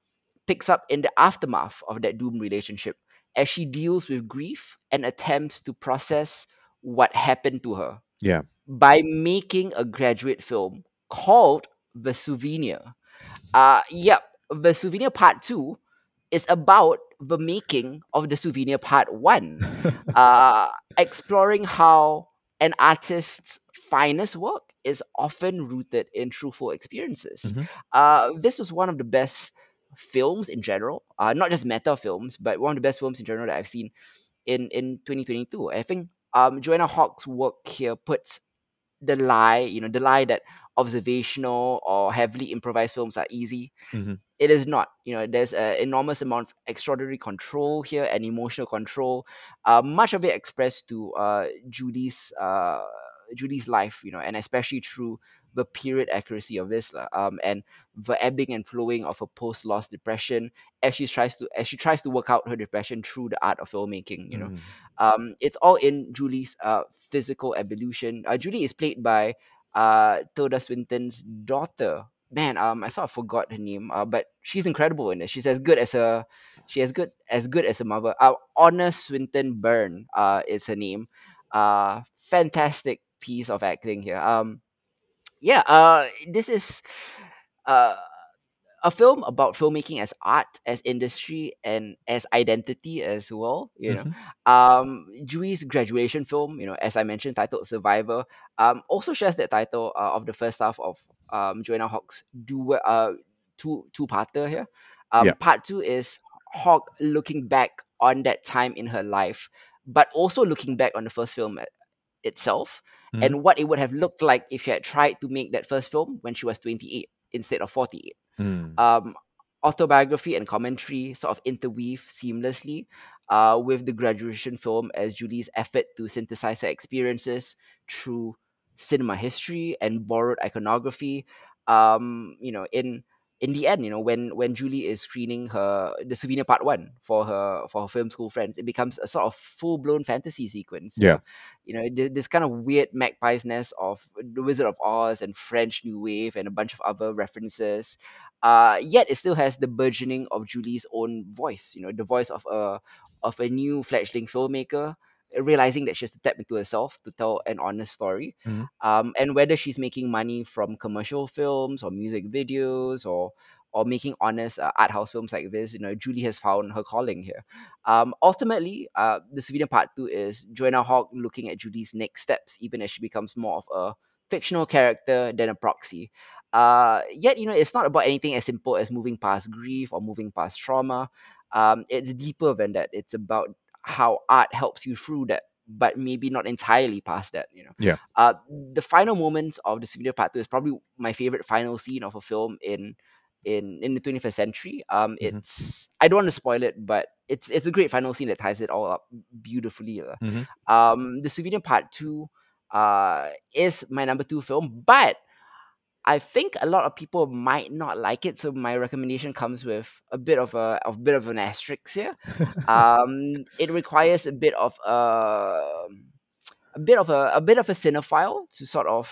picks up in the aftermath of that doomed relationship as she deals with grief and attempts to process what happened to her Yeah. by making a graduate film called The Souvenir. Uh, yep, The Souvenir Part 2 is about the making of The Souvenir Part 1, uh, exploring how an artist's finest work is often rooted in truthful experiences. Mhm. Uh, this was one of the best films in general, uh, not just meta films, but one of the best films in general that I've seen in in 2022. I think um, Joanna Hogg's work here puts the lie, you know, the lie that observational or heavily improvised films are easy Mhm. it is not you know there's an enormous amount of extraordinary control here and emotional control uh, much of it expressed to uh, judy's uh, judy's life you know and especially through the period accuracy of this um, and the ebbing and flowing of a post-loss depression as she tries to as she tries to work out her depression through the art of filmmaking you know Mhm. um, it's all in julie's uh, physical evolution uh, julie is played by uh, tilda swinton's daughter man, um, I sort of forgot her name, uh, but she's incredible in it. She's as good as a, she as good as good as a mother. Uh, Honor Swinton Byrne, uh, is her name. Uh, fantastic piece of acting here. Um, yeah. Uh, this is, uh, a film about filmmaking as art, as industry, and as identity as well. You know, Mhm. um, Jui's graduation film, you know, as I mentioned, titled Survivor, um, also shares that title uh, of the first half of um Joanna Hogg's do uh two two parter here. Um, Yeah. part two is Hogg looking back on that time in her life, but also looking back on the first film itself Mhm. and what it would have looked like if she had tried to make that first film when she was 28 instead of 48 Mm. um, autobiography and commentary sort of interweave seamlessly uh, with the graduation film as Julie's effort to synthesize her experiences through cinema history and borrowed iconography. Um, you know, in in the end, you know, when when Julie is screening her the souvenir part one for her for her film school friends, it becomes a sort of full blown fantasy sequence. you Yeah. know. You know, th- this kind of weird magpie's nest of the Wizard of Oz and French New Wave and a bunch of other references uh, yet it still has the burgeoning of Julie's own voice. You know, the voice of a of a new fledgling filmmaker. Realizing that she has to tap into herself to tell an honest story. Mhm. Um, and whether she's making money from commercial films or music videos or or making honest uh, art house films like this, you know, Julie has found her calling here. Um, ultimately, uh, the Souvenir Part 2 is Joanna Hogg looking at Julie's next steps, even as she becomes more of a fictional character than a proxy. Uh, yet, you know, it's not about anything as simple as moving past grief or moving past trauma. Um, it's deeper than that. It's about how art helps you through that, but maybe not entirely past that, you know. Yeah. Uh, the final moments of the Souvenir Part 2 is probably my favorite final scene of a film in in in the 21st century. Um, Mhm. it's I don't want to spoil it, but it's it's a great final scene that ties it all up beautifully. lah. Mhm. Um, the Souvenir Part Two, uh, is my number two film, but I think a lot of people might not like it. So my recommendation comes with a bit of a, a bit of an asterisk here. Um, it requires a bit of a a bit of a a bit of a cinephile to sort of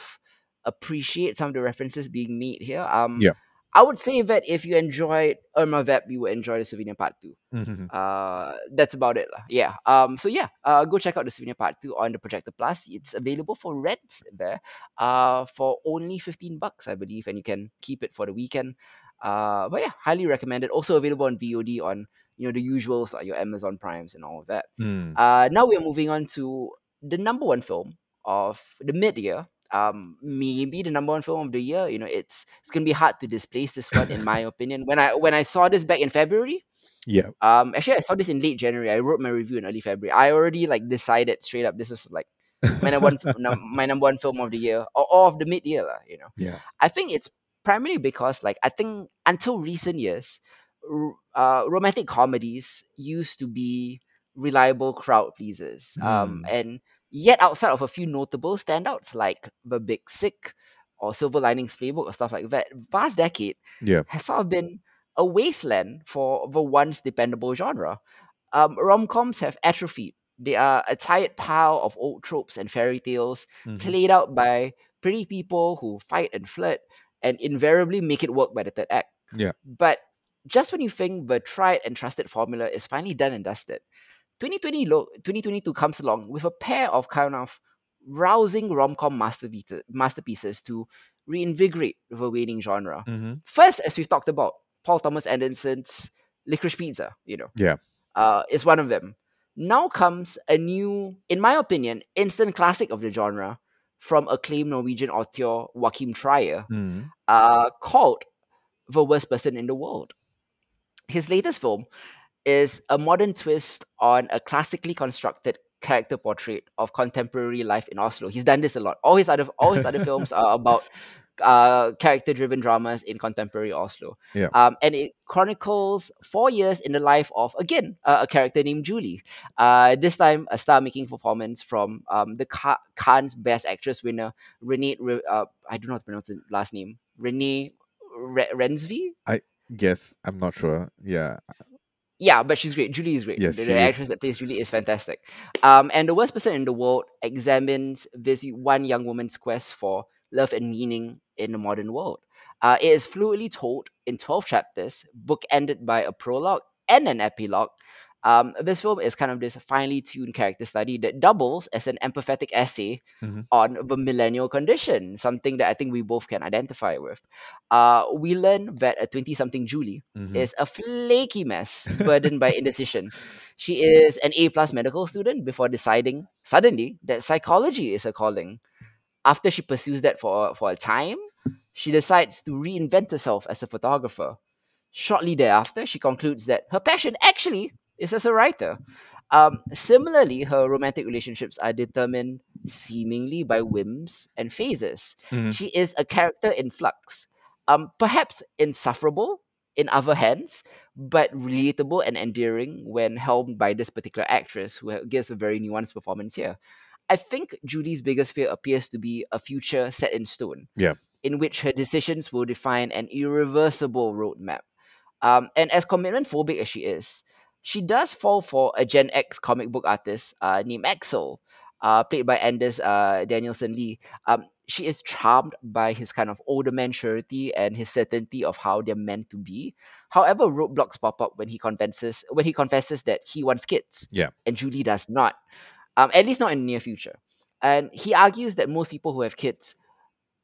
appreciate some of the references being made here. Um, Yeah. I would say that if you enjoyed Irma Vep, you would enjoy the Souvenir Part Two. Mhm. Uh, that's about it, lah. Yeah. Um. So yeah. Uh, go check out the Souvenir Part Two on the Projector Plus. It's available for rent there. Uh, for only fifteen bucks, I believe, and you can keep it for the weekend. Uh, but yeah, highly recommended. Also available on VOD on you know the usuals like your Amazon Primes and all of that. Mm. Uh, now we are moving on to the number one film of the mid year. Um, maybe the number one film of the year. You know, it's it's gonna be hard to displace this one, in my opinion. When I when I saw this back in February, Yeah. um, actually I saw this in late January. I wrote my review in early February. I already like decided straight up this was like my number one my number one film of the year or, or of the mid year, lah. You know. Yeah. I think it's primarily because like I think until recent years, uh, romantic comedies used to be reliable crowd pleasers. Um, Mm. and yet outside of a few notable standouts like The Big Sick or Silver Linings Playbook or stuff like that, past decade Yeah. has sort of been a wasteland for the once dependable genre. Um, rom coms have atrophied. They are a tired pile of old tropes and fairy tales Mhm. played out by pretty people who fight and flirt and invariably make it work by the third act. Yeah. But just when you think the tried and trusted formula is finally done and dusted, 2020 lo- 2022 comes along with a pair of kind of rousing rom-com masterpieces, masterpieces to reinvigorate the waning genre. Mhm. First, as we've talked about, Paul Thomas Anderson's Licorice Pizza, you know, Yeah. uh, is one of them. Now comes a new, in my opinion, instant classic of the genre from acclaimed Norwegian author Joachim Trier, Mm. uh, called The Worst Person in the World. His latest film is a modern twist on a classically constructed character portrait of contemporary life in Oslo. He's done this a lot. All his other all his other films are about uh, character-driven dramas in contemporary Oslo. Yeah. Um, and it chronicles four years in the life of again uh, a character named Julie. Uh, this time a star-making performance from um, the Cannes Best Actress winner Renee. Re- uh, I don't know how to pronounce the last name. Renee Re- Rensby. Yes, I'm not sure. Yeah. Yeah, but she's great. Julie is great. Yes, the, the actress that plays Julie is fantastic. Um, and the worst person in the world examines this one young woman's quest for love and meaning in the modern world. Uh, it is fluidly told in 12 chapters, bookended by a prologue and an epilogue. Um, this film is kind of this finely tuned character study that doubles as an empathetic essay Mhm. on the millennial condition, something that I think we both can identify with. Uh, we learn that a 20 something Julie Mhm. is a flaky mess burdened by indecision. She is an A plus medical student before deciding suddenly that psychology is her calling. After she pursues that for for a time, she decides to reinvent herself as a photographer. Shortly thereafter, she concludes that her passion actually is as a writer. Um, similarly, her romantic relationships are determined seemingly by whims and phases. Mhm. She is a character in flux, um, perhaps insufferable in other hands, but relatable and endearing when helmed by this particular actress who gives a very nuanced performance here. I think Julie's biggest fear appears to be a future set in stone, Yeah. in which her decisions will define an irreversible roadmap. Um, and as commitment phobic as she is, she does fall for a Gen X comic book artist uh, named Axel, uh, played by Anders uh, Danielsen Lie. Um, she is charmed by his kind of older man surety and his certainty of how they're meant to be. However, roadblocks pop up when he confesses when he confesses that he wants kids. Yeah. And Julie does not. um, at least not in the near future. And he argues that most people who have kids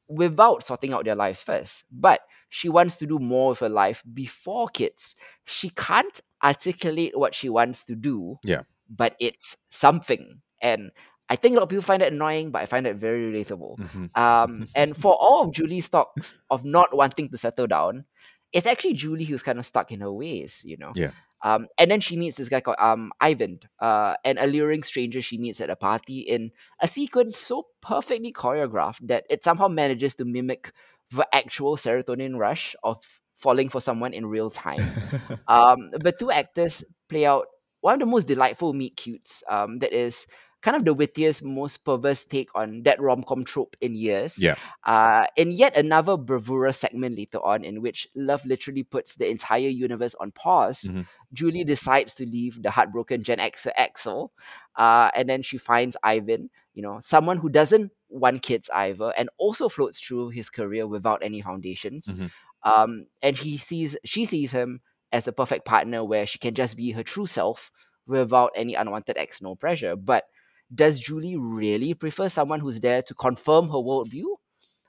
without sorting out their lives first. But she wants to do more with her life before kids. She can't articulate what she wants to do. Yeah. But it's something. And I think a lot of people find that annoying, but I find it very relatable. Mhm. Um, and for all of Julie's talks of not wanting to settle down, it's actually Julie who's kind of stuck in her ways, you know. Yeah. Um, and then she meets this guy called um Ivan, uh, an alluring stranger she meets at a party in a sequence so perfectly choreographed that it somehow manages to mimic the actual serotonin rush of falling for someone in real time. Um, the two actors play out one of the most delightful meet cutes. Um, that is kind of the wittiest, most perverse take on that rom com trope in years. Yeah. Uh, in yet another bravura segment later on, in which love literally puts the entire universe on pause, Mhm. Julie decides to leave the heartbroken Gen Xer Axel, uh, and then she finds Ivan, you know, someone who doesn't want kids either, and also floats through his career without any foundations. Mhm. Um, and he sees, she sees him as a perfect partner where she can just be her true self without any unwanted external pressure. But does Julie really prefer someone who's there to confirm her worldview?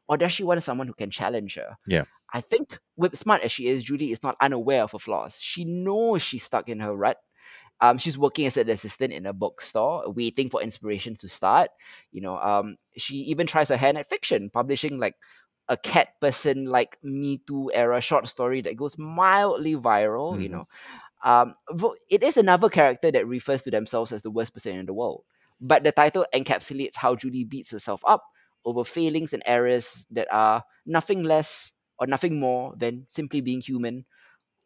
Or does she want someone who can challenge her? Yeah. I think, whip smart as she is, Julie is not unaware of her flaws. She knows she's stuck in her rut. Um, she's working as an assistant in a bookstore, waiting for inspiration to start. You know, um, she even tries her hand at fiction, publishing like a cat person like Me Too era short story that goes mildly viral. You Mhm. know, um, it is another character that refers to themselves as the worst person in the world. But the title encapsulates how Julie beats herself up over failings and errors that are nothing less or nothing more than simply being human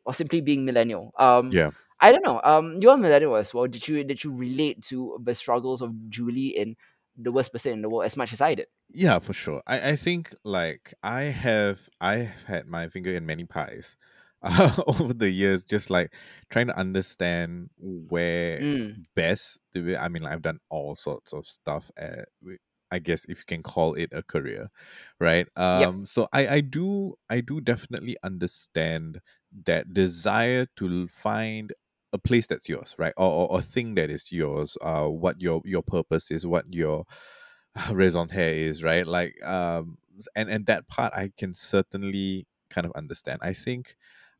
or simply being millennial. Um, Yeah. I don't know. Um, you're a millennial as well. Did you did you relate to the struggles of Julie in the worst person in the world as much as I did? Yeah, for sure. I, I think like I have I have had my finger in many pies uh, over the years, just like trying to understand where Mm, best to be. I mean, I've done all sorts of stuff. At, I guess if you can call it a career, right? yep. Um, so I I do I do definitely understand that desire to find a place that's yours, right? Or, or a thing that is yours. Uh, what your your purpose is, what your raison d'etre is, right? Like um, and and that part I can certainly kind of understand. I think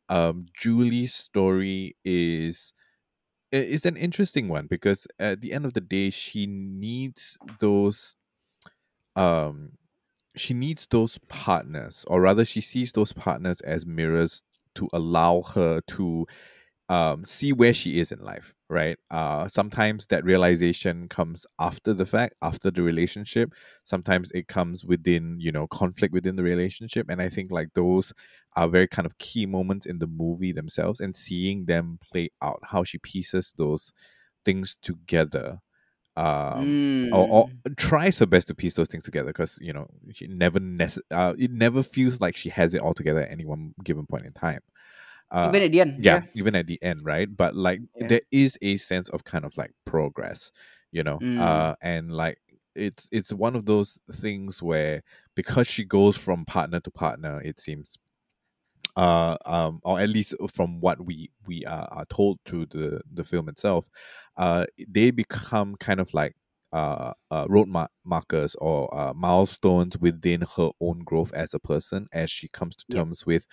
um Julie's story is is an interesting one because at the end of the day she needs those um she needs those partners or rather she sees those partners as mirrors to allow her to um see where she is in life right? Uh sometimes that realization comes after the fact after the relationship. Sometimes it comes within you know conflict within the relationship. And i think like those are very kind of key moments in the movie themselves and seeing them play out how she pieces those things together um or, or Mm. tries her best to piece those things together because you know she never nece- uh, it never feels like she has it all together at any one given point in time uh Even at the end, yeah yeah. even at the end right but like Yeah. there is a sense of kind of like progress you know Mm. uh and like it's it's one of those things where because she goes from partner to partner it seems uh um or at least from what we we are, are told through the the film itself uh they become kind of like uh, uh road ma- markers or uh, milestones within her own growth as a person as she comes to terms with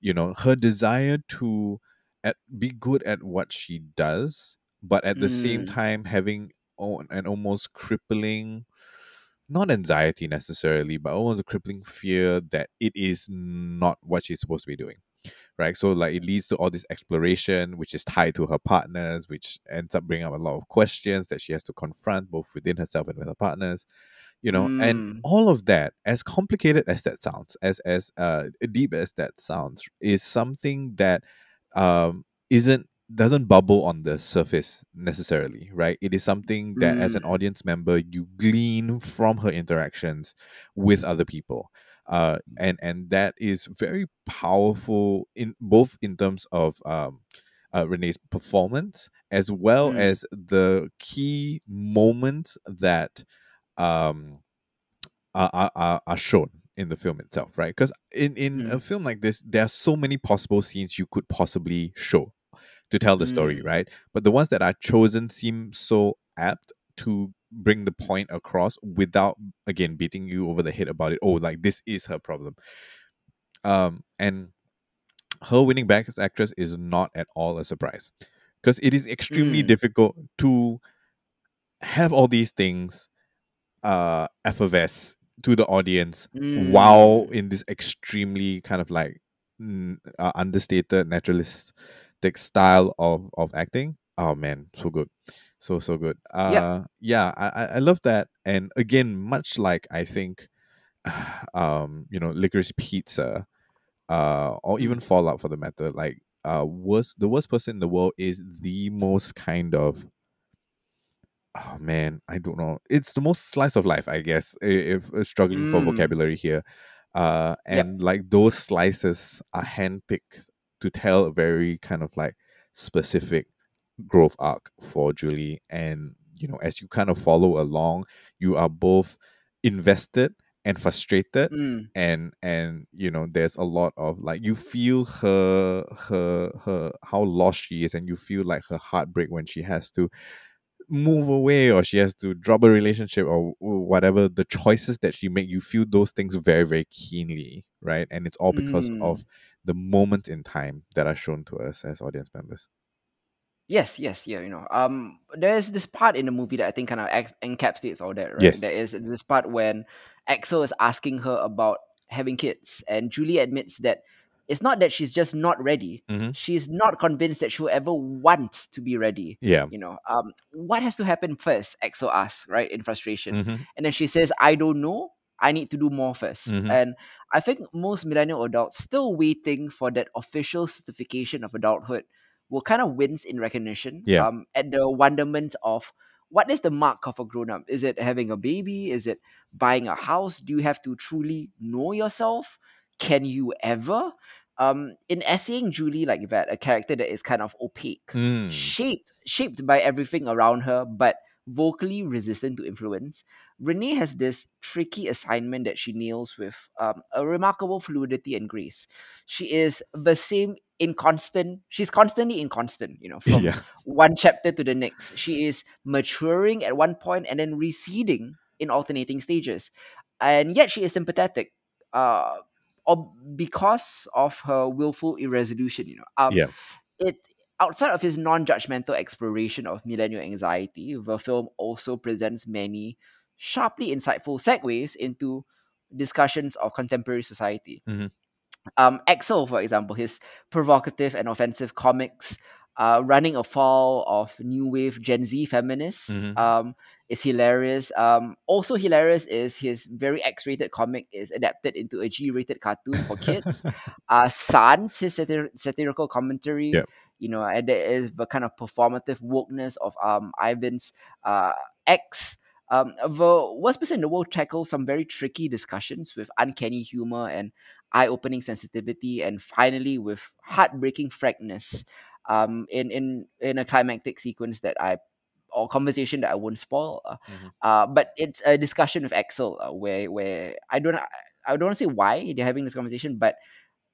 you know her desire to at, be good at what she does but at the same Mm. time having o- an almost crippling not anxiety necessarily, but almost a crippling fear that it is not what she's supposed to be doing. Right. So like it leads to all this exploration, which is tied to her partners, which ends up bringing up a lot of questions that she has to confront both within herself and with her partners. You know, and Mm. all of that, as complicated as that sounds, as as uh deep as that sounds, is something that um isn't doesn't bubble on the surface necessarily, right? It is something that as an Mm. audience member you glean from her interactions with other people. Uh and and that is very powerful in both in terms of um uh, Renee's performance as well Mm. as the key moments that um are, are, are shown in the film itself, right? Because in, in a Mm. film like this, there are so many possible scenes you could possibly show to tell the story, Mm. right? But the ones that are chosen seem so apt to bring the point across without again beating you over the head about it. Oh, like this is her problem. Um, and her winning back as Actress is not at all a surprise because it is extremely Mm. difficult to have all these things uh effervesce to the audience while Mm. in this extremely kind of like uh, understated naturalistic style of of acting oh man so good so so good Yep. uh yeah i i I love that and again much like i think um you know licorice pizza uh or even Mm. fallout for the matter like uh worst the worst person in the world is the most kind of oh man i don't know it's the most slice of life i guess i- if uh, struggling for Mm. vocabulary here uh Yep. and like those slices are handpicked to tell a very kind of like specific growth arc for julie and you know as you kind of follow along you are both invested and frustrated Mm. and and you know there's a lot of like you feel her her her how lost she is and you feel like her heartbreak when she has to move away or she has to drop a relationship or whatever the choices that she make you feel those things very very keenly right and it's all because Mm. of the moments in time that are shown to us as audience members Yes, yes, yeah, you know. Um, there's this part in the movie that I think kind of ex- encapsulates all that, right? yes There is this part when Axel is asking her about having kids, and Julie admits that it's not that she's just not ready. hmm She's not convinced that she'll ever want to be ready. yeah You know, um, what has to happen first? Axel asks, right, in frustration, hmm and then she says, "I don't know. I need to do more first. hmm And I think most millennial adults still waiting for that official certification of adulthood will kind of wince in recognition yeah um, at the wonderment of what is the mark of a grown up? Is it having a baby? Is it buying a house? Do you have to truly know yourself? Can you ever? Um, in essaying Julie like that, a character that is kind of opaque, mm. shaped shaped by everything around her, but vocally resistant to influence. Renee has this tricky assignment that she nails with um, a remarkable fluidity and grace. She is the same inconstant. She's constantly inconstant, you know, from yeah one chapter to the next. She is maturing at one point and then receding in alternating stages. And yet she is sympathetic. Uh or because of her willful irresolution, you know. Um yeah it outside of his non-judgmental exploration of millennial anxiety, the film also presents many sharply insightful segues into discussions of contemporary society hmm um, Axel, for example, his provocative and offensive comics, uh, running afoul of new wave Gen Z feminists, hmm um, is hilarious. Um, also hilarious is his very X-rated comic is adapted into a G-rated cartoon for kids. Uh, Sans, his satir- satirical commentary, yeah you know, and there is the kind of performative wokeness of um Ivan's uh X. Um, the worst person in the world tackles some very tricky discussions with uncanny humor and eye-opening sensitivity, and finally with heartbreaking frankness. Um, in in in a climactic sequence that I or conversation that I won't spoil. Uh, hmm uh, but it's a discussion with Axel uh, where where I don't I don't want to say why they're having this conversation, but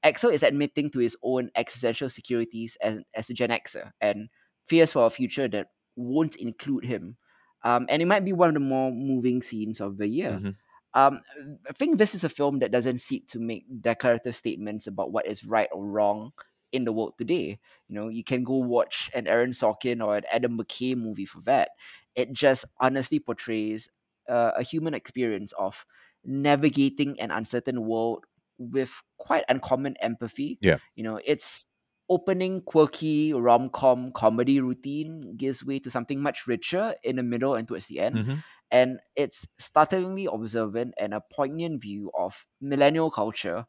Axel is admitting to his own existential securities as, as a Gen Xer and fears for a future that won't include him. Um, and it might be one of the more moving scenes of the year. hmm Um, I think this is a film that doesn't seek to make declarative statements about what is right or wrong in the world today. You know, you can go watch an Aaron Sorkin or an Adam McKay movie for that. It just honestly portrays uh, a human experience of navigating an uncertain world with quite uncommon empathy. yeah You know, its opening quirky rom-com comedy routine gives way to something much richer in the middle and towards the end. hmm And it's startlingly observant and a poignant view of millennial culture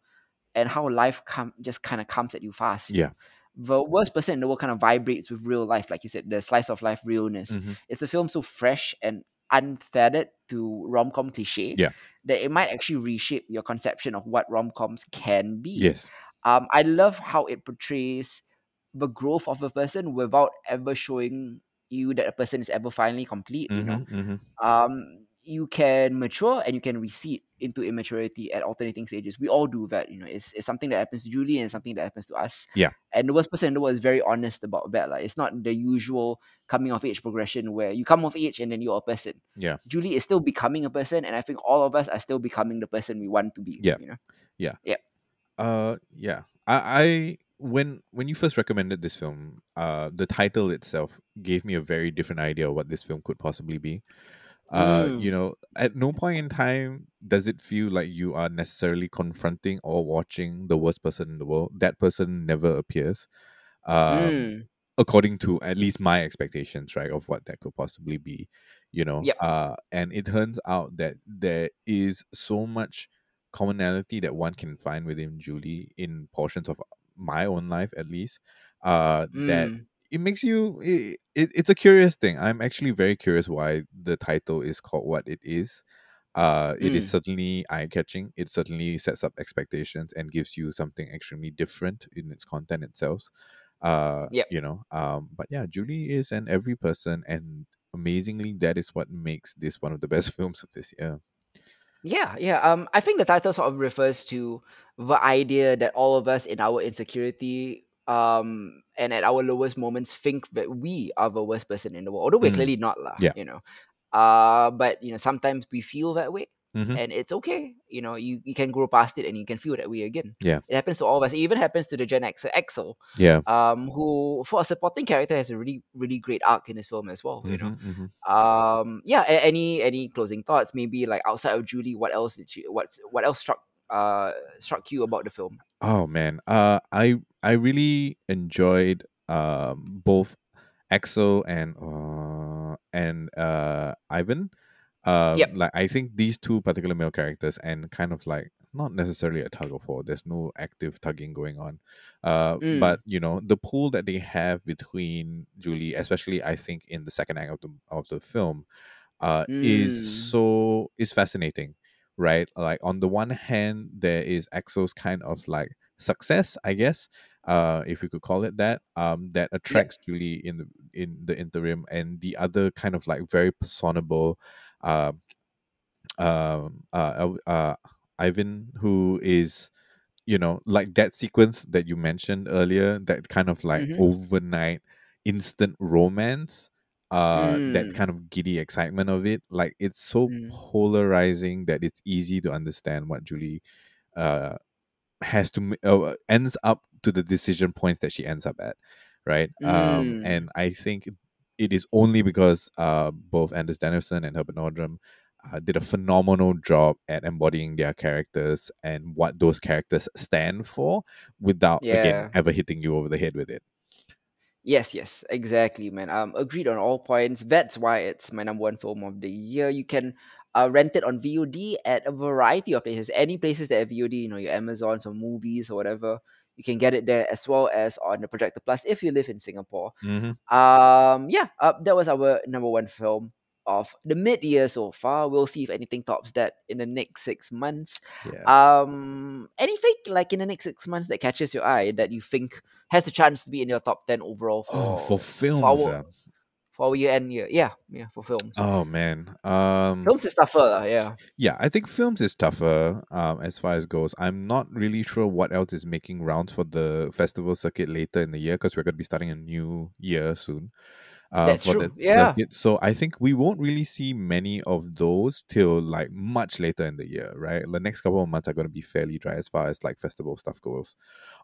and how life come just kind of comes at you fast, yeah. The worst person in the world kind of vibrates with real life, like you said, the slice of life realness. hmm It's a film so fresh and untethered to rom com cliche yeah that it might actually reshape your conception of what rom coms can be. yes Um, I love how it portrays the growth of a person without ever showing you that a person is ever finally complete. You know, hmm hmm um, you can mature and you can recede into immaturity at alternating stages. We all do that, you know. It's, it's something that happens to Julie and something that happens to us. Yeah. And the worst person in the world is very honest about that. Like it's not the usual coming of age progression where you come of age and then you're a person. Yeah. Julie is still becoming a person, and I think all of us are still becoming the person we want to be. Yeah. You know. Yeah. Yeah. Uh, yeah. I, I when when you first recommended this film, uh, the title itself gave me a very different idea of what this film could possibly be. Uh, you Mm. know, at no point in time does it feel like you are necessarily confronting or watching the worst person in the world. That person never appears. Um, Mm. according to at least my expectations, right, of what that could possibly be, you know. Yep. Uh, and it turns out that there is so much commonality that one can find within Julie in portions of my own life, at least. Uh, that Mm. It makes you it, it, it's a curious thing. I'm actually very curious why the title is called what it is. Uh, it is Mm. certainly eye catching. It certainly sets up expectations and gives you something extremely different in its content itself uh Yep. you know um but yeah julie is an every person and amazingly that is what makes this one of the best films of this year Yeah, yeah. Um, I think the title sort of refers to the idea that all of us in our insecurity, um, and at our lowest moments think that we are the worst person in the world. Although we're Mm, clearly not, lah. yeah. You know. Uh, but you know, sometimes we feel that way, Mhm. and it's okay. You know, you, you can grow past it and you can feel that way again. Yeah. It happens to all of us. It even happens to the Gen Xer Axel, yeah um, who for a supporting character has a really, really great arc in this film as well. You know. Mhm, mhm. Um, yeah. Any any closing thoughts? Maybe like outside of Julie, what else did you what what else struck uh struck you about the film? oh man uh i i really enjoyed um both axel and uh and uh ivan uh Yep. like i think these two particular male characters and kind of like not necessarily a tug of war there's no active tugging going on uh but Mm. you know the pull that they have between julie especially i think in the second act of the of the film uh is Mm. so is fascinating right like on the one hand there is axel's kind of like success i guess uh if we could call it that um that attracts julie in the in the interim and the other kind of like very personable uh um uh, uh ivan who is you know like that sequence that you mentioned earlier that kind of like Mm-hmm. overnight instant romance uh that Mm. kind of giddy excitement of it like it's so Mm. polarizing that it's easy to understand what julie uh has to uh, ends up to the decision points that she ends up at right um Mm. and i think it is only because uh both anders danielsen and herbert nordrum uh, did a phenomenal job at embodying their characters and what those characters stand for without again ever hitting you over the head with it Yes, yes, exactly, man. Um, agreed on all points. That's why it's my number one film of the year. You can uh, rent it on VOD at a variety of places. Any places that have VOD, you know, your Amazons or movies or whatever, you can get it there as well as on the Projector Plus if you live in Singapore. mm-hmm. Um, yeah, uh, that was our number one film of the mid year so far. We'll see if anything tops that in the next six months. yeah Um, anything like in the next six months that catches your eye that you think has a chance to be in your top ten overall for oh for for films our uh, for our year end year? Yeah, yeah, for films. oh man um Films is tougher, yeah. Yeah, I think films is tougher um, as far as goes. I'm not really sure what else is making rounds for the festival circuit later in the year because we're going to be starting a new year soon uh, That's for true. Yeah. circuit. So I think we won't really see many of those till like much later in the year, right? The next couple of months are going to be fairly dry as far as like festival stuff goes.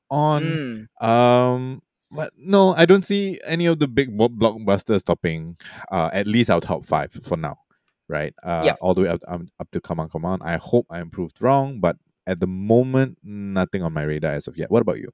On Mm, um, but no, I don't see any of the big blockbusters topping uh, at least our top five for now, right? Uh, Yep. all the way up, um, up to Come On, Come On. I hope I am proved wrong, but at the moment, nothing on my radar as of yet. What about you?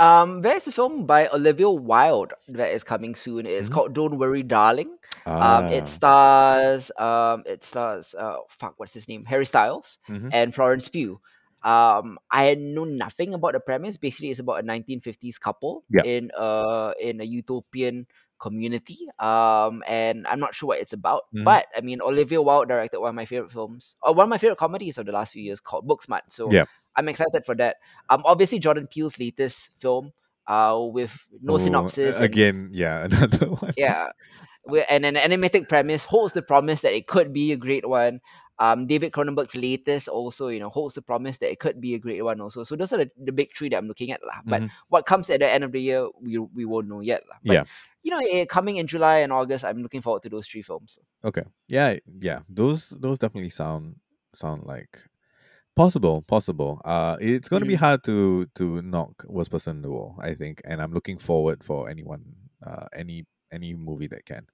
Um, there's a film by Olivia Wilde that is coming soon. It's Mhm. called Don't Worry, Darling. Um, Ah, it stars um, it stars uh, fuck, what's his name? Harry Styles mhm. and Florence Pugh. Um, I know nothing about the premise. Basically, it's about a 1950s couple Yeah. in a in a utopian community. Um, and I'm not sure what it's about. Mhm. But I mean, Olivia Wilde directed one of my favorite films, or one of my favorite comedies of the last few years called Booksmart. So Yeah. I'm excited for that. Um, obviously Jordan Peele's latest film, uh, with no Oh, synopsis and again, yeah, another one. yeah, and an animatic premise holds the promise that it could be a great one. Um, David Cronenberg's latest also, you know, holds the promise that it could be a great one also. So those are the, the big three that I'm looking at. lah. But Mhm. what comes at the end of the year, we we won't know yet. lah. But Yeah. you know, eh, coming in July and August, I'm looking forward to those three films. Okay. Yeah, yeah. Those those definitely sound sound like possible, possible. Uh it's gonna be Mm. hard to to knock worst person in the world, I think. And I'm looking forward for anyone uh any any movie that can.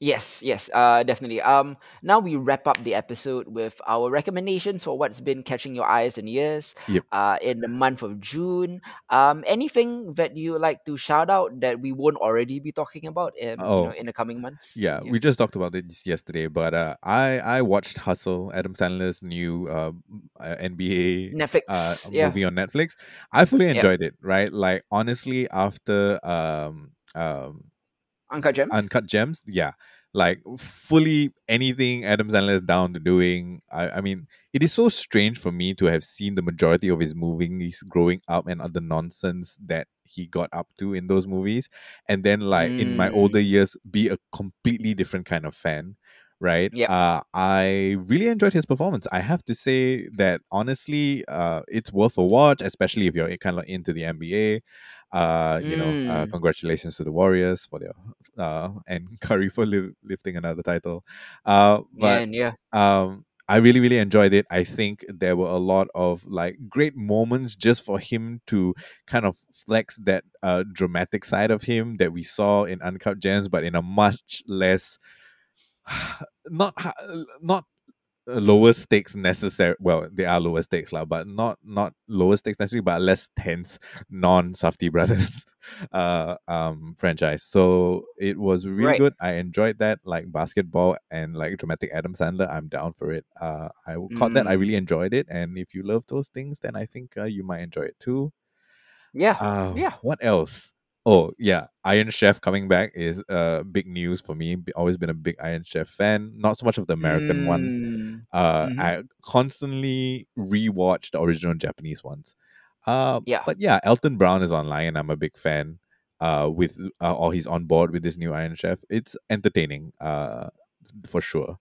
Yes, yes, uh, definitely. Um, now we wrap up the episode with our recommendations for what's been catching your eyes and ears. Yep. Uh, in the month of June. Um, anything that you like to shout out that we won't already be talking about in you know Oh, in the coming months? yeah, Yeah. we just talked about this yesterday, but uh I I watched Hustle, Adam Sandler's new uh, m- uh NBA Netflix. uh Yeah. movie on Netflix. I fully Yep. enjoyed it, right? Like honestly after um um Uncut Gems. Uncut Gems, yeah. Like fully anything Adam Sandler is down to doing. I, I mean, it is so strange for me to have seen the majority of his movies growing up and other nonsense that he got up to in those movies. And then like in my older Mm. years be a completely different kind of fan. Right. Yep. Uh I really enjoyed his performance. I have to say that honestly, uh it's worth a watch, especially if you're kind of into the NBA. Uh, you know, uh, Mm. congratulations to the Warriors for their uh, and Curry for li- lifting another title. Uh, but And yeah. um, I really, really enjoyed it. I think there were a lot of like great moments just for him to kind of flex that uh, dramatic side of him that we saw in Uncut Gems, but in a much less not not lower stakes necessary well they are lower stakes lah, but not not lower stakes necessarily but less tense non Safdie brothers uh um franchise so it was really Right. good i enjoyed that like basketball and like dramatic adam sandler i'm down for it uh i caught that i Mm. really enjoyed it and if you love those things then i think uh, you might enjoy it too Yeah. uh Yeah. what else oh yeah iron chef coming back is uh big news for me always been a big iron chef fan not so much of the american one Mm. uh, Mhm. I constantly rewatch the original Japanese ones. Uh, Yeah. but yeah, Alton Brown is online, and I'm a big fan. Uh, with uh, or he's on board with this new Iron Chef. It's entertaining. Uh, for sure.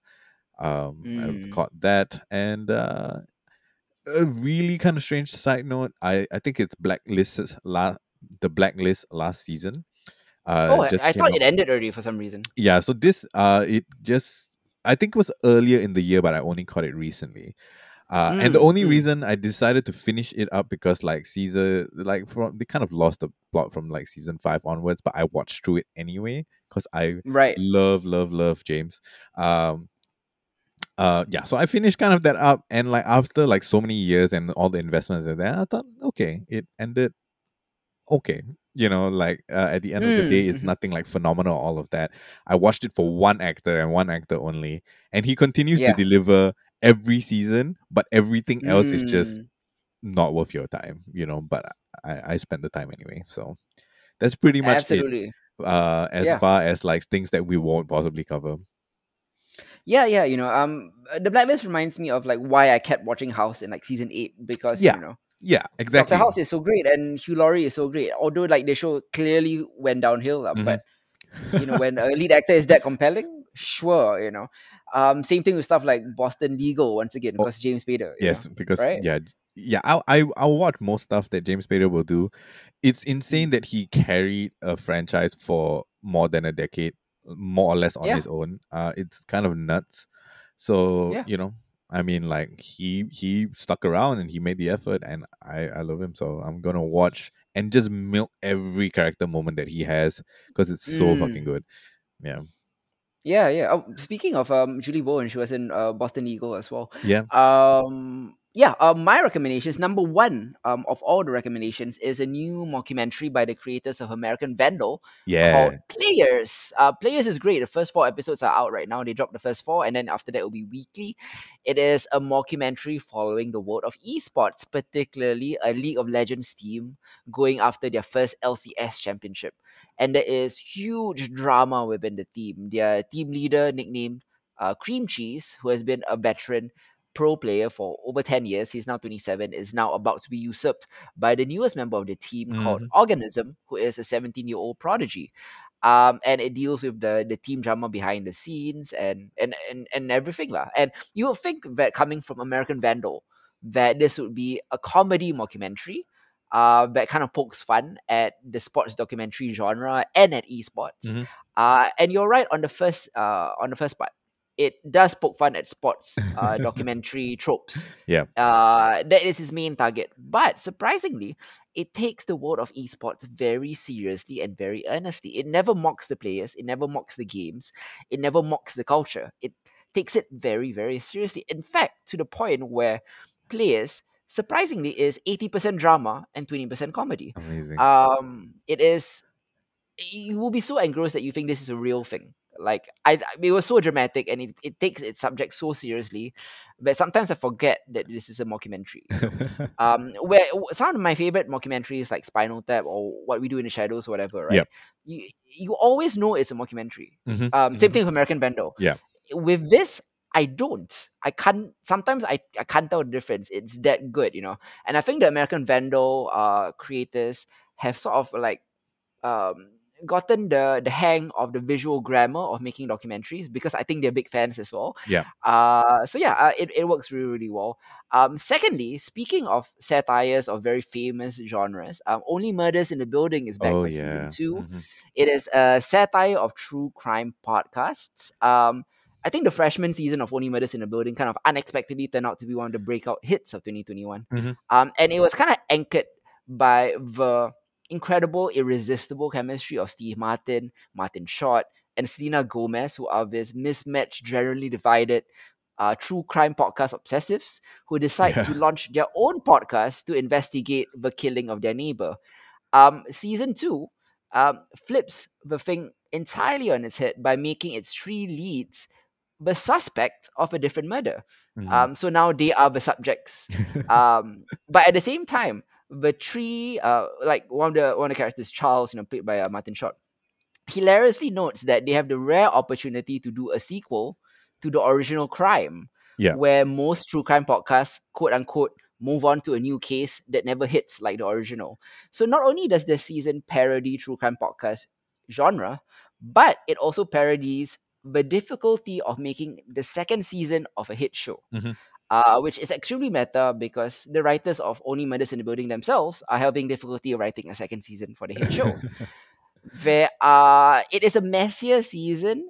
Um, I've Mm. caught that, and uh, a really kind of strange side note. I I think it's Blacklist's last the Blacklist last season. Uh, Oh, I, just I thought out it ended already for some reason. yeah so this uh it just i think it was earlier in the year but i only caught it recently uh and the Mm. only Mm. reason i decided to finish it up because like caesar like from they kind of lost the plot from like season five onwards but i watched through it anyway because i Right. love love love james um uh yeah so i finished kind of that up and like after like so many years and all the investments in there i thought okay it ended okay you know like uh, at the end of the Mm. day it's mhm. nothing like phenomenal all of that i watched it for one actor and one actor only and he continues to deliver every season but everything else is just Mm. not worth your time you know but i i spent the time anyway so that's pretty much it Absolutely. uh as Yeah. far as like things that we won't possibly cover Yeah, yeah, you know, um, uh, the Blacklist reminds me of like why I kept watching House in like season eight because yeah you know yeah exactly. Doctor House is so great and Hugh Laurie is so great. Although like the show clearly went downhill, uh, Mhm. but you know when a lead actor is that compelling, sure, you know. Um, same thing with stuff like Boston Legal once again Oh, because James Spader, Yes, know, because right? yeah, yeah, I I I'll watch most stuff that James Spader will do. It's insane that he carried a franchise for more than a decade, more or less on Yeah, his own. Uh, it's kind of nuts. So yeah. you know, I mean, like he he stuck around and he made the effort, and I I love him. So I'm gonna watch and just milk every character moment that he has because it's so fucking Mm. good. Yeah, Yeah, yeah. Oh, speaking of um Julie Bowen, she was in uh, Boston Legal as well. yeah, Um, yeah. Um, my recommendations. Number one, um, of all the recommendations is a new mockumentary by the creators of American Vandal yeah. called Players. Uh, Players is great. The first four episodes are out right now. They dropped the first four, and then after that, it will be weekly. It is a mockumentary following the world of esports, particularly a League of Legends team going after their first LCS championship. And there is huge drama within the team. Their team leader, nicknamed uh, Cream Cheese, who has been a veteran pro player for over 10 years, he's now 27, is now about to be usurped by the newest member of the team called Mhm. Organism, who is a 17 year old prodigy. um, and it deals with the the team drama behind the scenes and and and, and everything lah. And you would think that coming from American Vandal, that this would be a comedy mockumentary, uh, that kind of pokes fun at the sports documentary genre and at esports. Mhm. Uh, and you're right on the first uh on the first part. It does poke fun at sports uh, documentary tropes. Yeah. Uh, that is his main target. But surprisingly, it takes the world of esports very seriously and very earnestly. It never mocks the players, it never mocks the games, it never mocks the culture. It takes it very, very seriously. In fact, to the point where players, surprisingly, is 80% drama and 20% comedy. Amazing. Um, it is you will be so engrossed that you think this is a real thing. Like I, it was so dramatic and it, it takes its subject so seriously, but sometimes I forget that this is a mockumentary. um, where some of my favorite mockumentaries like Spinal Tap or What We Do in the Shadows, or whatever, right? Yep. You you always know it's a mockumentary. Mhm, Um, same mhm. thing with American Vandal. Yeah. With this, I don't. I can't. Sometimes I, I can't tell the difference. It's that good, you know. And I think the American Vandal uh creators have sort of like um gotten the the hang of the visual grammar of making documentaries because I think they're big fans as well. Yeah. Uh so yeah, uh, it, it works really, really well. Um secondly, speaking of satires of very famous genres, um Only Murders in the Building is back oh for yeah. season 2 Mhm. it is a satire of true crime podcasts. Um, I think the freshman season of Only Murders in the Building kind of unexpectedly turned out to be one of the breakout hits of 2021. Mhm. Um, and it was kind of anchored by the incredible, irresistible chemistry of Steve Martin, Martin Short, and Selena Gomez, who are this mismatched, generally divided uh, true crime podcast obsessives who decide to launch their own podcast to investigate the killing of their neighbor. Um, season two um, flips the thing entirely on its head by making its three leads the suspect of a different murder. Mhm. Um, so now they are the subjects. Um, but at the same time, the three, uh, like one of the one of the characters, Charles, you know, played by uh, Martin Short, hilariously notes that they have the rare opportunity to do a sequel to the original crime. Yeah. Where most true crime podcasts, quote unquote, move on to a new case that never hits like the original. So not only does this season parody true crime podcast genre, but it also parodies the difficulty of making the second season of a hit show. Mhm. Uh, which is extremely meta because the writers of Only Murders in the Building themselves are having difficulty writing a second season for the hit show. There are it is a messier season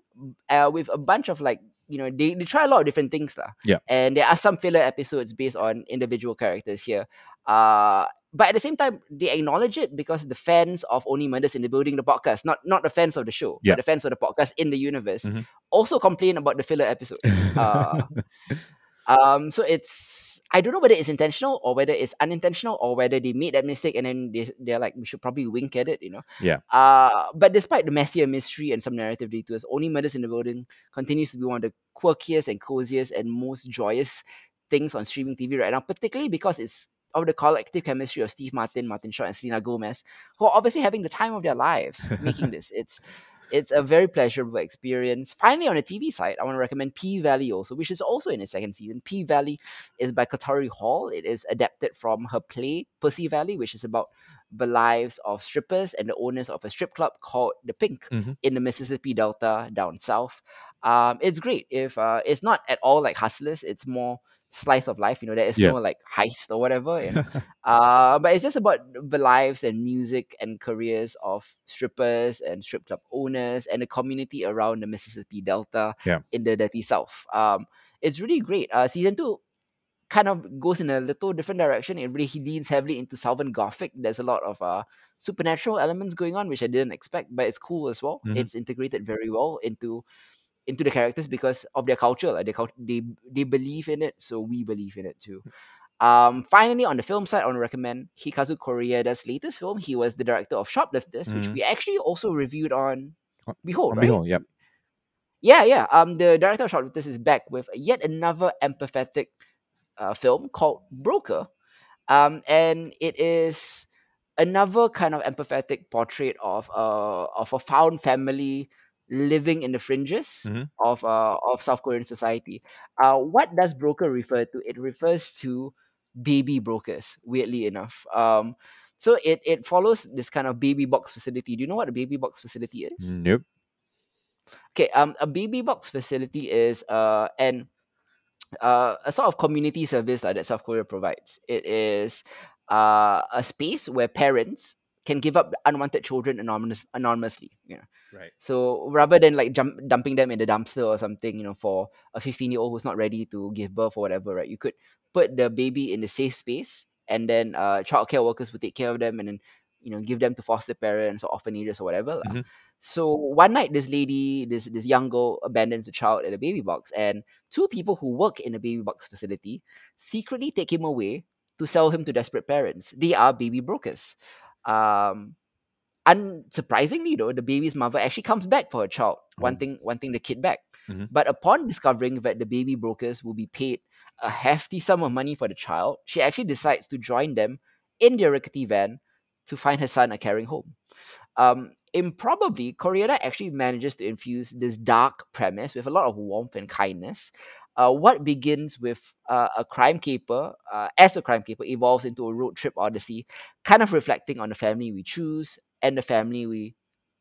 uh, with a bunch of like you know they, they try a lot of different things lah. Yeah. and there are some filler episodes based on individual characters here uh but at the same time they acknowledge it because the fans of only murders in the building the podcast not not the fans of the show Yeah. but the fans of the podcast in the universe Mhm. also complain about the filler episode uh, um so it's I don't know whether it's intentional or whether it's unintentional or whether they made that mistake and then they, they're like we should probably wink at it you know Yeah. uh but despite the messier mystery and some narrative detours only murders in the building continues to be one of the quirkiest and coziest and most joyous things on streaming tv right now particularly because it's of the collective chemistry of Steve Martin, Martin Short, and Selena Gomez, who are obviously having the time of their lives making this. It's it's a very pleasurable experience. Finally, on the TV side, I want to recommend P Valley also, which is also in its second season. P Valley is by Katori Hall. It is adapted from her play Pussy Valley, which is about the lives of strippers and the owners of a strip club called the Pynk Mhm. in the Mississippi Delta down south. Um, it's great. If uh, it's not at all like Hustlers, it's more slice of life. You know, there is Yeah. no like heist or whatever. Uh, but it's just about the lives and music and careers of strippers and strip club owners and the community around the Mississippi Delta Yeah. in the dirty South. Um, it's really great. Uh, season two kind of goes in a little different direction. It really leans heavily into Southern Gothic. There's a lot of uh, supernatural elements going on, which I didn't expect, but it's cool as well. Mhm. It's integrated very well into into the characters because of their culture. Like they they they believe in it, so we believe in it too. Um, finally, on the film side, I want to recommend Hikazu Koreeda's latest film. He was the director of Shoplifters, which Mhm. we actually also reviewed on On- Behold, On right? Behold, yep. Yeah, yeah. Um, the director of Shoplifters is back with yet another empathetic uh, film called Broker. Um, and it is another kind of empathetic portrait of uh of a found family living in the fringes Mhm. of uh of South Korean society. Uh, what does broker refer to? It refers to baby brokers. Weirdly enough, um, So it it follows this kind of baby box facility. Do you know what a baby box facility is? Nope. Okay, um, a baby box facility is uh an uh, a sort of community service like that South Korea provides. It is uh, a space where parents can give up unwanted children anonymous, anonymously. You know, Right. so rather than like jump, dumping them in the dumpster or something, you know, for a 15 year old who's not ready to give birth or whatever, right? You could put the baby in a safe space and then uh, childcare workers would take care of them and then, you know, give them to foster parents or orphanages or whatever. lah. Mhm. So one night, this lady, this this young girl abandons a child at a baby box, and two people who work in a baby box facility secretly take him away to sell him to desperate parents. They are baby brokers. Um, unsurprisingly, though, the baby's mother actually comes back for her child, Oh. wanting wanting the kid back. Mhm. But upon discovering that the baby brokers will be paid a hefty sum of money for the child, she actually decides to join them in their rickety van to find her son a caring home. Um, improbably, Koreeda actually manages to infuse this dark premise with a lot of warmth and kindness. Uh, what begins with uh, a crime caper, uh, as a crime caper, evolves into a road trip odyssey, kind of reflecting on the family we choose and the family we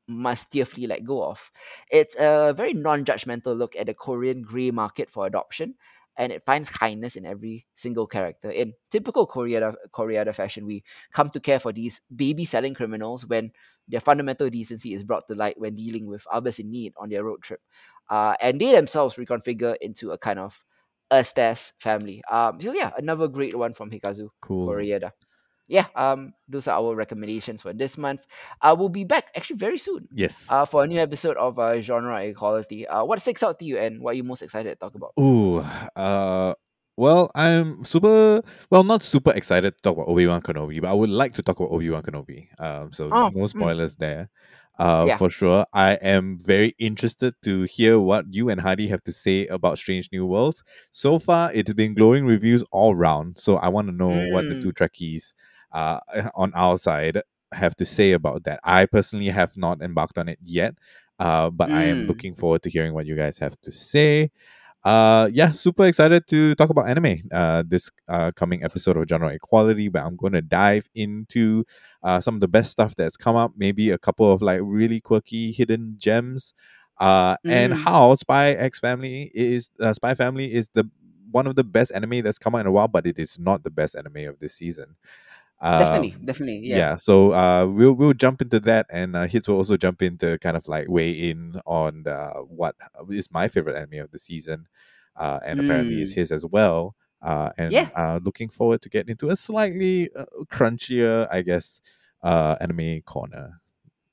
must tearfully let go of. It's a very non-judgmental look at the Korean grey market for adoption, and it finds kindness in every single character. In typical Koreeda, Koreeda fashion, we come to care for these baby-selling criminals when their fundamental decency is brought to light when dealing with others in need on their road trip. Uh, and they themselves reconfigure into a kind of Estes family. Um, so yeah, another great one from Hikazu Cool. Koreeda. Yeah, um, those are our recommendations for this month. Uh, we'll be back actually very soon Yes. uh, for a new episode of uh, Genre Equality. Uh, what sticks out to you and what are you most excited to talk about? Ooh, uh, well, I'm super, well, not super excited to talk about Obi Wan Kenobi, but I would like to talk about Obi Wan Kenobi. Um, so Oh, no mm. spoilers there. Uh, Yeah. for sure. I am very interested to hear what you and Hadi have to say about Strange New Worlds. So far, it's been glowing reviews all round. So I want to know what the Mm. two Trekkies, uh, on our side have to say about that. I personally have not embarked on it yet. Uh, but I am Mm. looking forward to hearing what you guys have to say uh yeah super excited to talk about anime uh this uh coming episode of genre equality but i'm going to dive into uh some of the best stuff that's come up maybe a couple of like really quirky hidden gems uh and Mm. how spy x family is uh, spy family is the one of the best anime that's come out in a while but it is not the best anime of this season definitely, Um, definitely. yeah. Yeah. so uh we'll we'll jump into that and uh hits will also jump into kind of like weigh in on uh, what is my favorite anime of the season uh and apparently is Mm. his as well uh and Yeah. uh looking forward to get into a slightly uh, crunchier i guess uh anime corner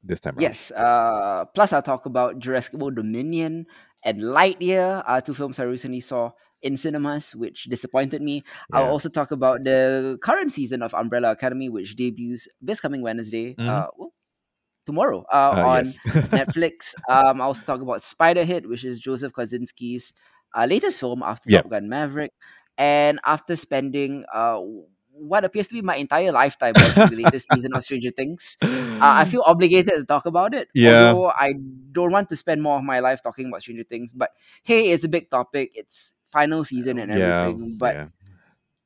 this time around Yes. Uh, plus, I'll talk about Jurassic World Dominion and Lightyear, uh, two films I recently saw in cinemas, which disappointed me. I'll also talk about the current season of Umbrella Academy, which debuts this coming Wednesday, Mhm. uh, well, tomorrow, uh, uh, on yes Netflix. Um, I'll also talk about Spiderhead, which is Joseph Kosinski's uh, latest film after Yep. Top Gun Maverick. And after spending uh, what appears to be my entire lifetime watching the latest season of Stranger Things, uh, I feel obligated to talk about it. Yeah. Although I don't want to spend more of my life talking about Stranger Things. But hey, it's a big topic. It's final season and yeah everything. But yeah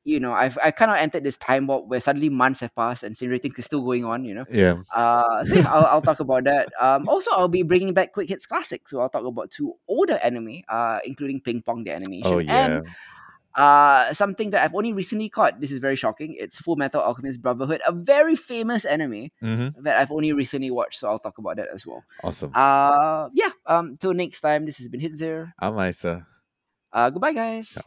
you know, I've I kind of entered this time warp where suddenly months have passed and Stranger Things is still going on. You know. yeah Uh, so yeah, I'll, I'll talk about that. Um, also, I'll be bringing back Quick Hits Classic. So I'll talk about two older anime, uh, including Ping Pong the animation, oh yeah and uh, something that I've only recently caught. This is very shocking. It's Full Metal Alchemist Brotherhood, a very famous anime hmm that I've only recently watched. So I'll talk about that as well. awesome Uh, yeah. Um, till next time. This has been Hitzer. i'm isa Uh, goodbye, guys.